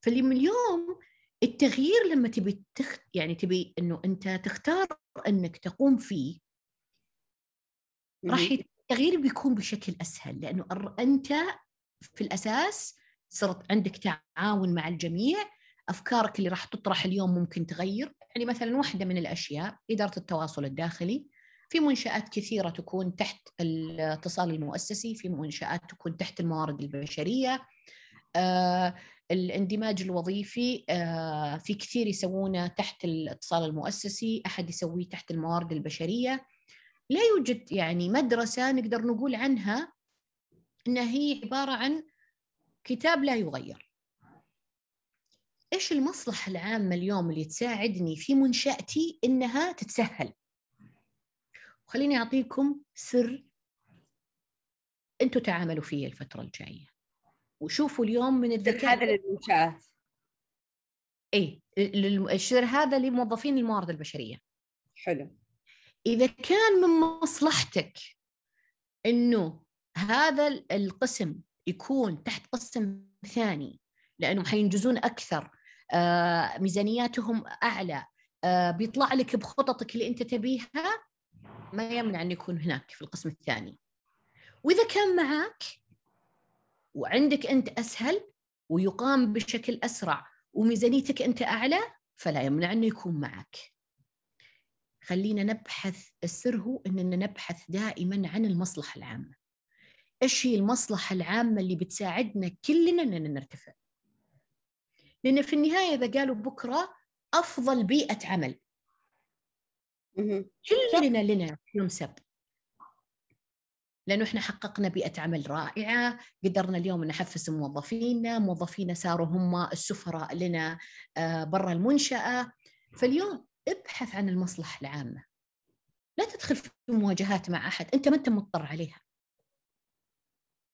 فاليوم اليوم التغيير لما تبي تخ... يعني تبي إنه أنت تختار إنك تقوم فيه راح التغيير بيكون بشكل أسهل لأنه أنت في الأساس صرت عندك تعاون مع الجميع أفكارك اللي راح تطرح اليوم ممكن تغير. يعني مثلا واحدة من الأشياء إدارة التواصل الداخلي. في منشآت كثيرة تكون تحت الاتصال المؤسسي في منشآت تكون تحت الموارد البشرية. آه الاندماج الوظيفي آه في كثير يسوونه تحت الاتصال المؤسسي أحد يسويه تحت الموارد البشرية. لا يوجد يعني مدرسة نقدر نقول عنها أنها هي عبارة عن كتاب لا يغير. إيش المصلحة العامة اليوم اللي تساعدني في منشأتي إنها تتسهل؟ خليني أعطيكم سر أنتم تعاملوا فيه الفترة الجاية. وشوفوا اليوم من الذكاء. هذا للمنشآت. اي السر هذا لموظفين الموارد البشرية. حلو. إذا كان من مصلحتك إنه هذا القسم يكون تحت قسم ثاني لأنهم حينجزون أكثر آه، ميزانياتهم أعلى آه، بيطلع لك بخططك اللي أنت تبيها ما يمنع أن يكون هناك في القسم الثاني. وإذا كان معك وعندك أنت أسهل ويقام بشكل أسرع وميزانيتك أنت أعلى فلا يمنع أنه يكون معك. خلينا نبحث السر هو أننا نبحث دائما عن المصلحة العامة. إيش هي المصلحة العامة اللي بتساعدنا كلنا أننا نرتفع؟ لأن في النهاية إذا قالوا بكرة أفضل بيئة عمل. كلنا لنا يوم سبت. لأنه إحنا حققنا بيئة عمل رائعة قدرنا اليوم نحفز موظفينا موظفينا صاروا هم السفراء لنا آه، برا المنشأة. فاليوم ابحث عن المصلحة العامة. لا تدخل في مواجهات مع أحد أنت ما أنت مضطر عليها.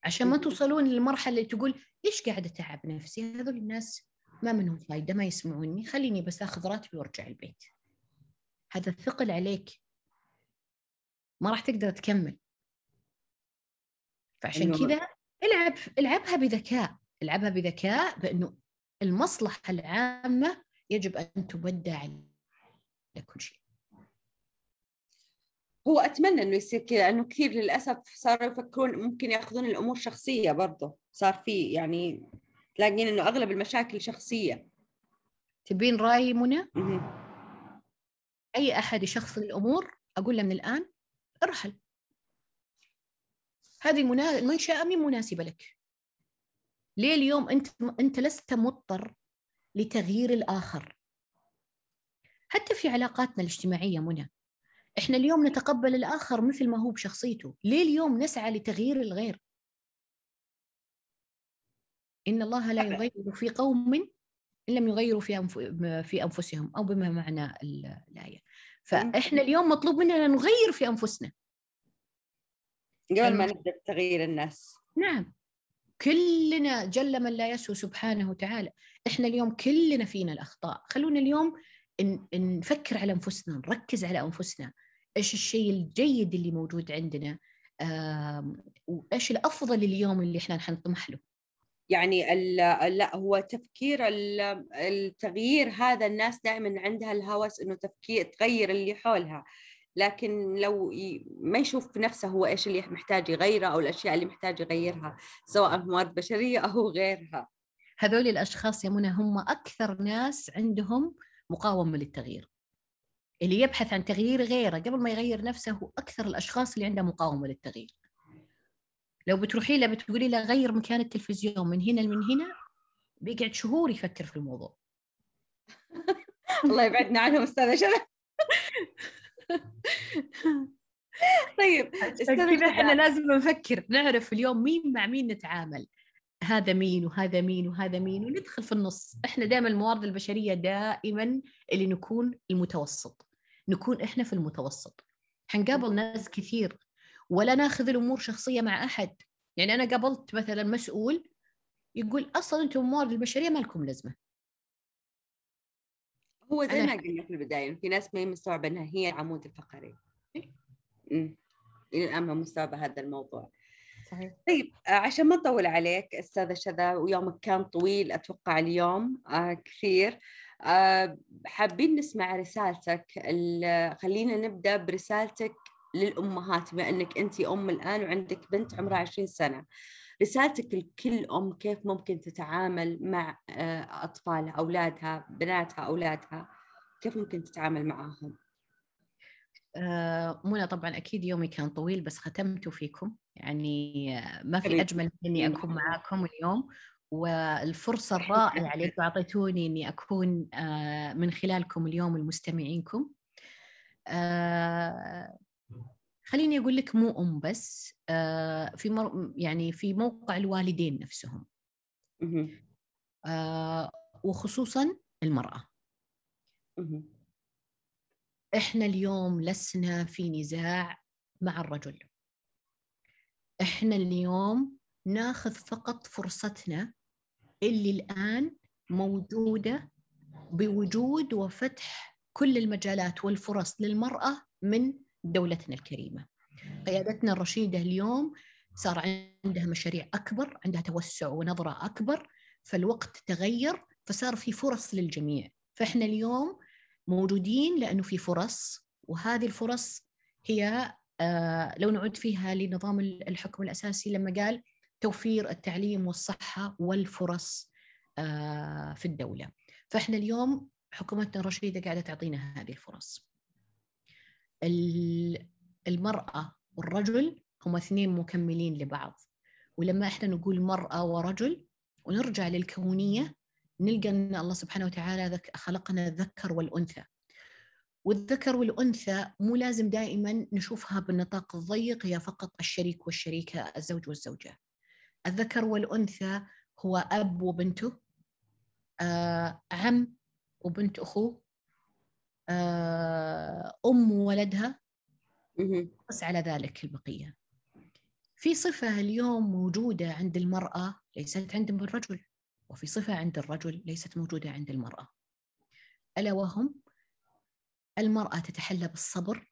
عشان ما توصلون للمرحلة اللي تقول ليش قاعدة أتعب نفسي؟ هذول الناس ما منهم فايدة ما يسمعوني خليني بس آخذ راتبي وأرجع البيت. هذا الثقل عليك. ما راح تقدر تكمل. فعشان كذا العب العبها بذكاء. العبها بذكاء بأنه المصلحة العامة يجب أن تبدع على كل شيء. هو أتمنى إنه يصير كذا انه كثير للأسف صاروا يفكرون ممكن يأخذون الأمور شخصية برضه. صار في يعني تلاقين إنه أغلب المشاكل شخصية. تبين راي منى؟ أي أحد يشخصن الأمور أقول له من الآن ارحل. هذه. المنشاه مين مناسبة لك. ليه اليوم أنت أنت لست مضطر لتغيير الآخر؟ حتى في علاقاتنا الاجتماعية منى إحنا اليوم نتقبل الآخر مثل ما هو بشخصيته. ليه اليوم نسعى لتغيير الغير؟ إن الله لا يغير في قوم إن لم يغيروا في أنف... في أنفسهم أو بما معنى الآية. فإحنا اليوم مطلوب مننا نغير في أنفسنا. قبل ما نبدأ تغيير الناس. نعم. كلنا جل من لا يسوى سبحانه وتعالى. إحنا اليوم كلنا فينا الأخطاء. خلونا اليوم نفكر على أنفسنا نركز على أنفسنا. إيش الشيء الجيد اللي موجود عندنا؟ وإيش الأفضل اليوم اللي إحنا حنطمح له؟ يعني لا هو تفكير التغيير هذا الناس دائما عندها الهوس إنه تفكير تغير اللي حولها. لكن لو ما يشوف نفسه هو إيش اللي محتاج يغيره أو الأشياء اللي محتاج يغيرها سواء مواد بشرية أو غيرها. هذول الأشخاص يا منى هم أكثر ناس عندهم مقاومة للتغيير. اللي يبحث عن تغيير غيره قبل ما يغير نفسه هو أكثر الأشخاص اللي عنده مقاومة للتغيير. لو بتروحي له بتقولي له غير مكان التلفزيون من هنا لمن هنا بيقعد شهور يفكر في الموضوع. الله يبعدنا عنهم أستاذة شذا طيب أستاذة إحنا لازم نفكر نعرف اليوم مين مع مين نتعامل. هذا مين وهذا مين وهذا مين وندخل في النص. إحنا دائما الموارد البشرية دائما اللي نكون المتوسط. نكون إحنا في المتوسط. حنقابل ناس كثير. ولا ناخذ الأمور شخصية مع أحد. يعني أنا قابلت مثلا مسؤول يقول أصلا أنتم الموارد البشريه ما لكم لازمة. هو زي ما قلنا في البداية في ناس ما هي مستوعبة إنها هي العمود الفقري. امم إلى الآن ما مستوعبة هذا الموضوع. صحيح. طيب آه، عشان ما نطول عليك أستاذة شذا ويومك كان طويل أتوقع اليوم آه كثير آه حابين نسمع رسالتك خلينا نبدأ برسالتك للأمهات بما إنك انت أم الآن وعندك بنت عمرها 20 سنة. رسالتك لكل أم كيف ممكن تتعامل مع آه، أطفالها أولادها بناتها أولادها؟ كيف ممكن تتعامل معاهم؟ آه، منى طبعا أكيد يومي كان طويل بس ختمته فيكم. يعني آه، ما في أجمل من إني أكون معاكم اليوم. والفرصة الرائعة اللي أعطيتوني إني أكون من خلالكم اليوم المستمعينكم خليني أقول لك مو أم بس آه، في مر... يعني في موقع الوالدين نفسهم. آه، وخصوصا المرأة. إحنا اليوم لسنا في نزاع مع الرجل. إحنا اليوم ناخذ فقط فرصتنا اللي الآن موجودة بوجود وفتح كل المجالات والفرص للمرأة من دولتنا الكريمة. قيادتنا الرشيدة اليوم صار عندها مشاريع أكبر، عندها توسع ونظرة أكبر، فالوقت تغير فصار في فرص للجميع، فإحنا اليوم موجودين لأنه في فرص وهذه الفرص هي آه لو نعود فيها لنظام الحكم الأساسي لما قال توفير التعليم والصحة والفرص آه في الدولة. فإحنا اليوم حكومتنا الرشيدة قاعدة تعطينا هذه الفرص. المرأة والرجل هم اثنين مكملين لبعض. ولما إحنا نقول مرأة ورجل ونرجع للكونية نلقى أن الله سبحانه وتعالى خلقنا الذكر والأنثى. والذكر والأنثى مو لازم دائما نشوفها بالنطاق الضيق هي فقط الشريك والشريكة الزوج والزوجة. الذكر والأنثى هو أب وبنته آه، عم وبنت أخوه آه، أم ولدها بس على ذلك البقية. في صفة اليوم موجودة عند المرأة ليست عند الرجل وفي صفة عند الرجل ليست موجودة عند المرأة. ألا وهم؟ المرأة تتحلى بالصبر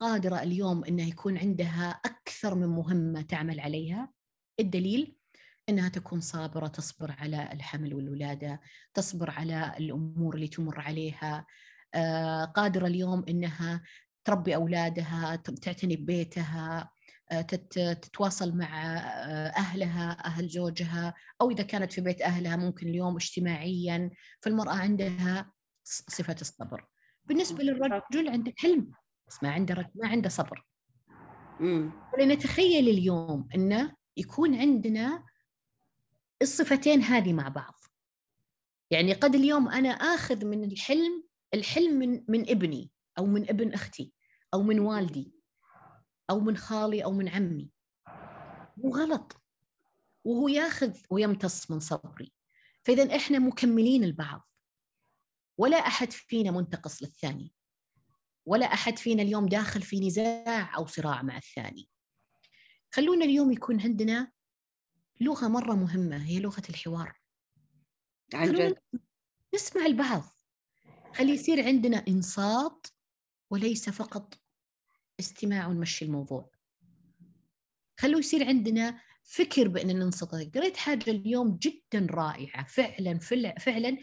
قادرة اليوم أنها يكون عندها أكثر من مهمة تعمل عليها. الدليل؟ أنها تكون صابرة تصبر على الحمل والولادة تصبر على الأمور اللي تمر عليها. آه، قادرة اليوم أنها تربي أولادها تعتني ببيتها آه، تتواصل مع آه، أهلها أهل زوجها أو إذا كانت في بيت أهلها ممكن اليوم اجتماعيا فالمرأة عندها صفة الصبر. بالنسبة للرجل عندك حلم. بس ما عنده ما عنده صبر. مم. فلنتخيل اليوم إنه يكون عندنا الصفتين هذه مع بعض. يعني قد اليوم أنا آخذ من الحلم الحلم من من ابني أو من ابن أختي أو من والدي أو من خالي أو من عمي. مو غلط. وهو ياخذ ويمتص من صبري. فإذا إحنا مكملين البعض. ولا أحد فينا منتقص للثاني. ولا أحد فينا اليوم داخل في نزاع أو صراع مع الثاني. خلونا اليوم يكون عندنا لغة مرة مهمة هي لغة الحوار. عن جد. نسمع البعض. خلي يصير عندنا انصات وليس فقط استماع ونمشي الموضوع؟ خلوا يصير عندنا فكر بأن ننصت. قريت حاجة اليوم جدا رائعة فعلا فعلا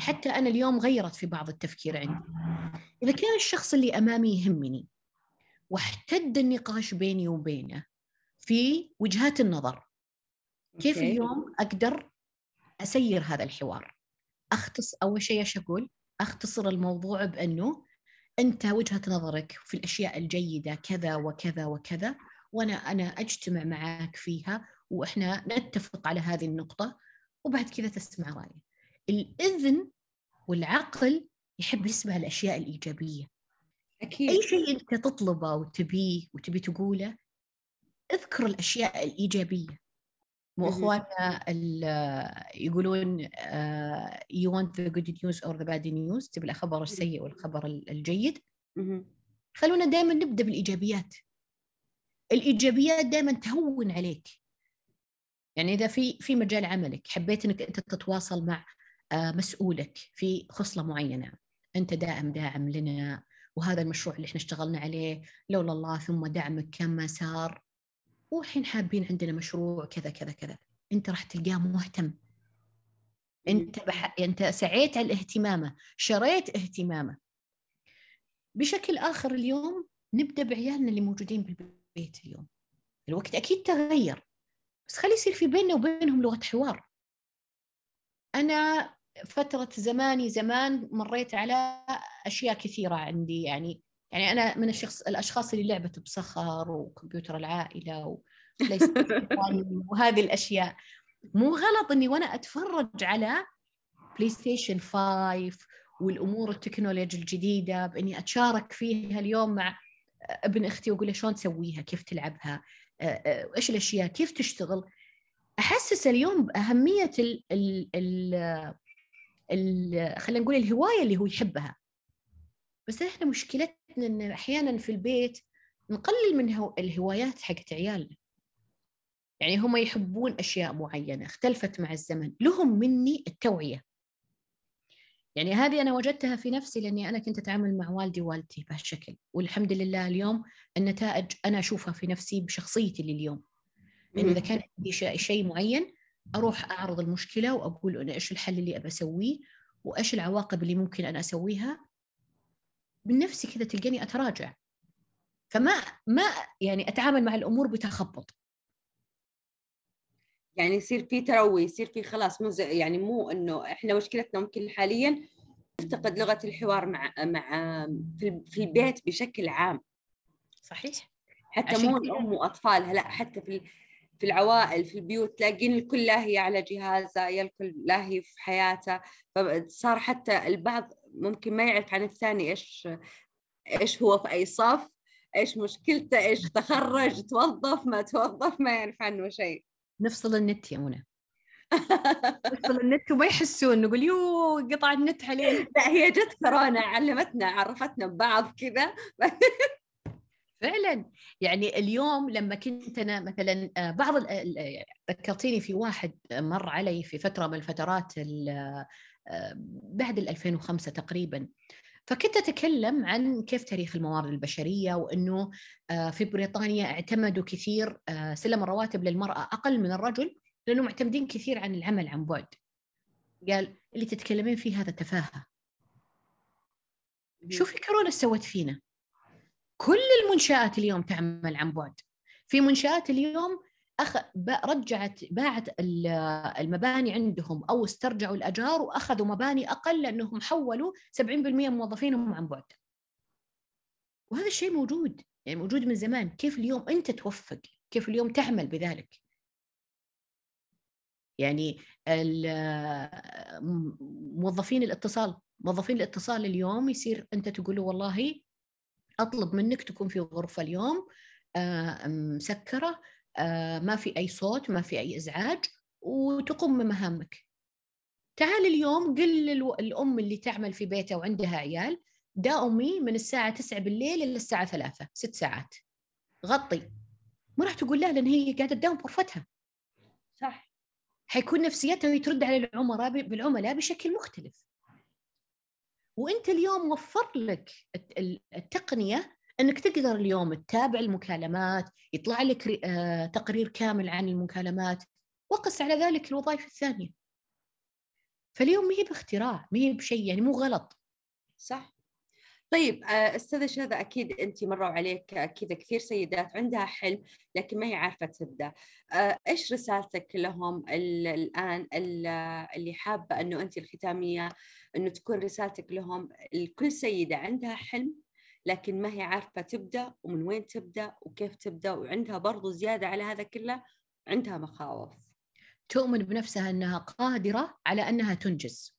حتى أنا اليوم غيرت في بعض التفكير عندي. إذا كان الشخص اللي أمامي يهمني واحتد النقاش بيني وبينه في وجهات النظر كيف. اليوم أقدر أسير هذا الحوار؟ أختص أول شيء إيش أقول؟ أختصر الموضوع بأنه أنت وجهة نظرك في الأشياء الجيدة كذا وكذا وكذا وأنا أنا أجتمع معك فيها وإحنا نتفق على هذه النقطة وبعد كذا تسمع رأيي. الإذن والعقل يحب يسمع الأشياء الإيجابية. أكيد. أي شيء أنت تطلبه وتبيه وتبي تقوله اذكر الأشياء الإيجابية. مو اخواننا يقولون you want the good news or the bad news? تبي الخبر السيء والخبر الجيد. خلونا دائما نبدأ بالإيجابيات. الإيجابيات دائما تهون عليك. يعني إذا في في مجال عملك حبيت إنك أنت تتواصل مع مسؤولك في خصلة معينة أنت دائم داعم لنا وهذا المشروع اللي إحنا اشتغلنا عليه لولا الله ثم دعمك كان ما صار والحين حابين عندنا مشروع كذا كذا كذا. أنت راح تلقاه مهتم. أنت بح... أنت سعيت على اهتمامه شريت اهتمامه. بشكل آخر اليوم نبدأ بعيالنا اللي موجودين بالبيت اليوم. الوقت أكيد تغير. بس خلي يصير في بيننا وبينهم لغة حوار. أنا فترة زماني زمان مريت على أشياء كثيرة عندي يعني يعني أنا من الشخص الأشخاص اللي لعبت بصخر وكمبيوتر العائلة وهذه الأشياء. مو غلط إني وأنا أتفرج على PlayStation 5 والأمور التكنولوجيا الجديدة بإني أتشارك فيها اليوم مع ابن أختي وأقول له شلون تسويها؟ كيف تلعبها؟ إيش الأشياء؟ كيف تشتغل؟ أحسس اليوم بأهمية ال ال ال, ال خلينا نقول الهواية اللي هو يحبها. بس إحنا مشكلتنا إن أحيانا في البيت نقلل من الهوايات حقت عيالنا. يعني هم يحبون أشياء معينة اختلفت مع الزمن لهم مني التوعية. يعني هذه أنا وجدتها في نفسي لأني أنا كنت أتعامل مع والدي ووالدتي بهالشكل. والحمد لله اليوم النتائج أنا أشوفها في نفسي بشخصيتي لليوم. يعني إذا كان عندي شيء معين أروح أعرض المشكلة وأقول أنا إيش الحل اللي ابى أسويه وإيش العواقب اللي ممكن أنا أسويها من نفسي كذا تلقاني أتراجع. فما ما يعني أتعامل مع الأمور بتخبط. يعني يصير في تروي يصير في خلاص مو يعني مو إنه إحنا مشكلتنا ممكن حاليا نفتقد لغة الحوار مع مع في البيت بشكل عام. صحيح. حتى مو الأم وأطفالها لا حتى في في العوائل في البيوت تلاقين الكل لاهي على جهازه يا الكل لاهي في حياته. فصار حتى البعض ممكن ما يعرف عن الثاني إيش إيش هو في أي صف إيش مشكلته إيش تخرج توظف ما توظف ما يعرف عنه شيء. نفصل النت يا منى. نفصل النت وما يحسون نقول يو قطع النت علينا لا هي جت كورونا علمتنا عرفتنا ببعض كذا. فعلا. يعني اليوم لما كنت أنا مثلا آه، بعض ذكرتيني في واحد مر علي في فترة من الفترات آه، بعد ال 2005 تقريبا. فكنت أتكلم عن كيف تاريخ الموارد البشرية وإنه آه، في بريطانيا اعتمدوا كثير سلم الرواتب للمرأة أقل من الرجل لأنه معتمدين كثير عن العمل عن بعد. قال اللي تتكلمين فيه هذا تفاهة. شوفي كورونا سوت فينا. كل المنشآت اليوم تعمل عن بعد. في منشآت اليوم أخ... رجعت باعت المباني عندهم أو استرجعوا الأجار وأخذوا مباني أقل لأنهم حولوا 70% من موظفينهم عن بعد. وهذا الشيء موجود يعني موجود من زمان. كيف اليوم أنت توفق؟ كيف اليوم تعمل بذلك؟ يعني موظفين الاتصال موظفين الاتصال اليوم يصير أنت تقول له والله أطلب منك تكون في غرفة اليوم آه، مسكرة ما في أي صوت ما في أي إزعاج وتقوم بمهامك. تعال اليوم قل الأم اللي تعمل في بيتها وعندها عيال داومي من الساعة 9 بالليل إلى الساعة 3 ست ساعات. غطي. ما راح تقول لا لأن هي قاعدة تداوم بغرفتها. صح. حيكون نفسيتها وهي ترد على العملاء بالعملاء بشكل مختلف. وأنت اليوم وفر لك التقنية إنك تقدر اليوم تتابع المكالمات يطلع لك آه، تقرير كامل عن المكالمات وقس على ذلك الوظائف الثانية. فاليوم ما هي باختراع ما هي بشيء يعني مو غلط. صح. طيب آه، أستاذة شهده أكيد انت مروا عليك كذا كثير سيدات عندها حلم لكن ما هي عارفة تبدأ. آه، إيش رسالتك لهم الآن اللي حابة إنه انت الختامية إنه تكون رسالتك لهم؟ لكل سيدة عندها حلم؟ لكن ما هي عارفة تبدأ ومن وين تبدأ وكيف تبدأ وعندها برضو زيادة على هذا كله عندها مخاوف. تؤمن بنفسها إنها قادرة على إنها تنجز.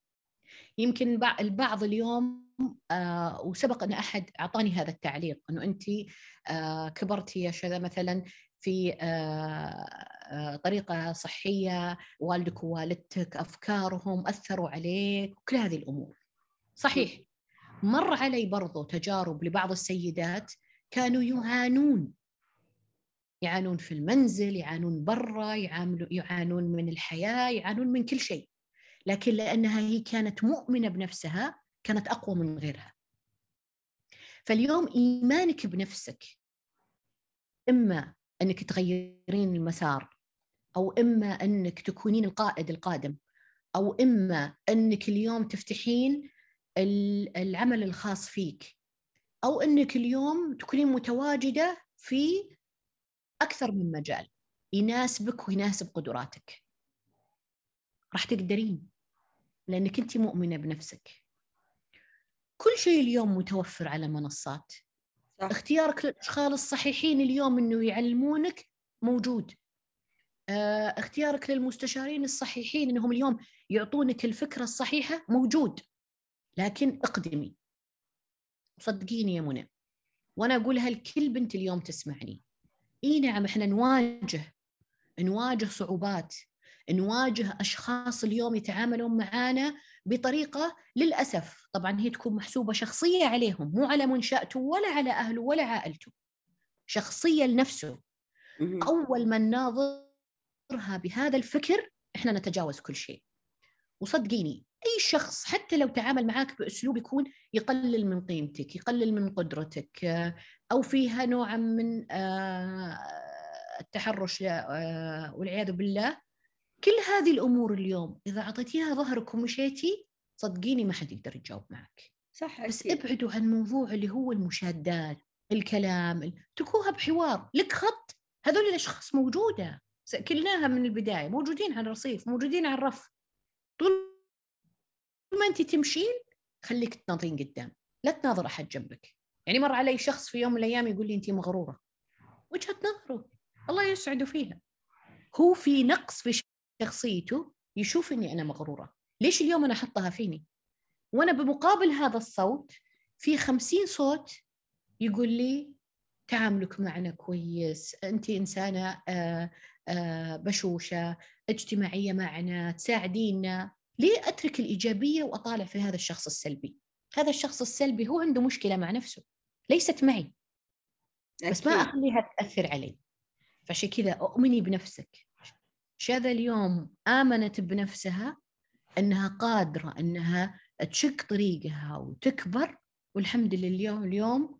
يمكن البعض اليوم آه وسبق أن أحد أعطاني هذا التعليق إنه انت آه كبرتي يا شذا مثلا في آه آه طريقة صحية والدك ووالدتك أفكارهم أثروا عليك وكل هذه الأمور. صحيح. مر علي برضو تجارب لبعض السيدات كانوا يعانون. يعانون في المنزل يعانون برا يعانون من الحياة يعانون من كل شيء. لكن لأنها هي كانت مؤمنة بنفسها كانت أقوى من غيرها. فاليوم إيمانك بنفسك إما أنك تغيرين المسار أو إما أنك تكونين القائد القادم أو إما أنك اليوم تفتحين العمل الخاص فيك أو إنك اليوم تكونين متواجدة في أكثر من مجال يناسبك ويناسب قدراتك. راح تقدرين لأنك أنت مؤمنة بنفسك. كل شيء اليوم متوفر على منصات. صح. اختيارك للأشخاص الصحيحين اليوم إنه يعلمونك موجود. آه اختيارك للمستشارين الصحيحين إنهم اليوم يعطونك الفكرة الصحيحة موجود. لكن اقدمي. صدقيني يا منى. وأنا اقولها لكل بنت اليوم تسمعني. إي نعم إحنا نواجه نواجه صعوبات نواجه أشخاص اليوم يتعاملون معانا بطريقة للأسف. طبعا هي تكون محسوبة شخصية عليهم مو على منشأته ولا على أهله ولا عائلته. شخصية لنفسه. أول ما نناظرها بهذا الفكر إحنا نتجاوز كل شيء. وصدقيني أي شخص حتى لو تعامل معك بأسلوب يكون يقلل من قيمتك يقلل من قدرتك أو فيها نوعا من آه، التحرش آه، والعياذ بالله. كل هذه الأمور اليوم إذا أعطيتيها ظهرك ومشيتي صدقيني ما حد يقدر يجاوب معك. صح بس أكيد. ابعدوا عن موضوع اللي هو المشادات الكلام تركوها بحوار. لك خط هذول الأشخاص موجودة. كلناها من البداية موجودين على الرصيف موجودين على الرف. طول ما انت تمشين خليك تناظرين قدام لا تناظر أحد جنبك. يعني مر علي شخص في يوم من الأيام يقول لي انت مغرورة. وجهة نظره الله يسعده فيها. هو في نقص في شخصيته يشوف إني أنا مغرورة. ليش اليوم أنا أحطها فيني؟ وأنا بمقابل هذا الصوت في خمسين صوت يقول لي تعاملك معنا كويس انت إنسانة آه، آه، بشوشة اجتماعية معنا تساعدينا. ليه أترك الإيجابية وأطالع في هذا الشخص السلبي؟ هذا الشخص السلبي هو عنده مشكلة مع نفسه ليست معي. بس ما أخليها تأثر علي. فعشان كذا أؤمني بنفسك. شذا اليوم آمنت بنفسها أنها قادرة أنها تشق طريقها وتكبر والحمد لله اليوم اليوم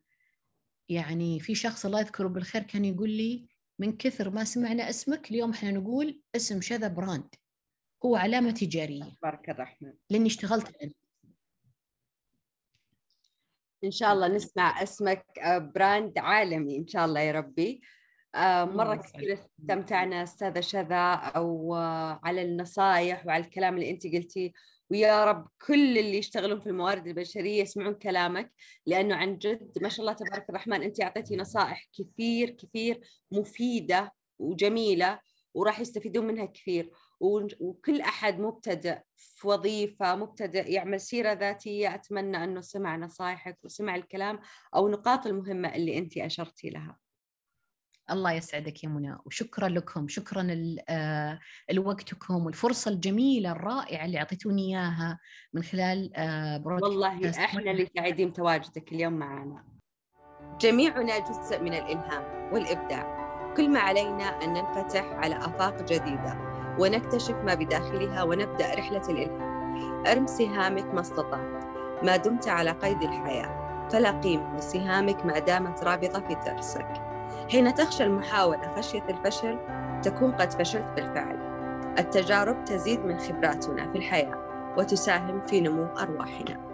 يعني في شخص الله يذكره بالخير كان يقول لي من كثر ما سمعنا اسمك اليوم إحنا نقول اسم شذا brand. هو علامة تجارية. بارك الرحمن. لأني اشتغلت على إن شاء الله نسمع اسمك آه، brand عالمي إن شاء الله يا ربي. آه، مرة كثير استمتعنا أستاذة شذا أو على النصائح وعلى الكلام اللي أنت قلتيه. ويا رب كل اللي يشتغلون في الموارد البشرية يسمعون كلامك لأنه عن جد ما شاء الله تبارك الرحمن أنت أعطيتي نصائح كثير كثير مفيدة وجميلة وراح يستفيدون منها كثير. وكل أحد مبتدئ في وظيفة مبتدئ يعمل سيرة ذاتية. أتمنى أنه سمع نصائحك وسمع الكلام أو النقاط المهمة اللي أنت أشرتي لها. الله يسعدك يا منى وشكرا لكم شكرا لوقتكم والفرصة الجميلة الرائعة اللي أعطيتوني إياها من خلال والله إحنا اللي سعيدين تواجدك اليوم معنا. جميعنا جزء من الإلهام والإبداع. كل ما علينا أن ننفتح على آفاق جديدة. ونكتشف ما بداخلها ونبدأ رحلة الإلهام. أرم سهامك ما استطعت. ما دمت على قيد الحياة. فلا قيمة لسهامك ما دامت رابطة في ترسك حين تخشى المحاولة خشية الفشل تكون قد فشلت بالفعل. التجارب تزيد من خبراتنا في الحياة وتساهم في نمو أرواحنا.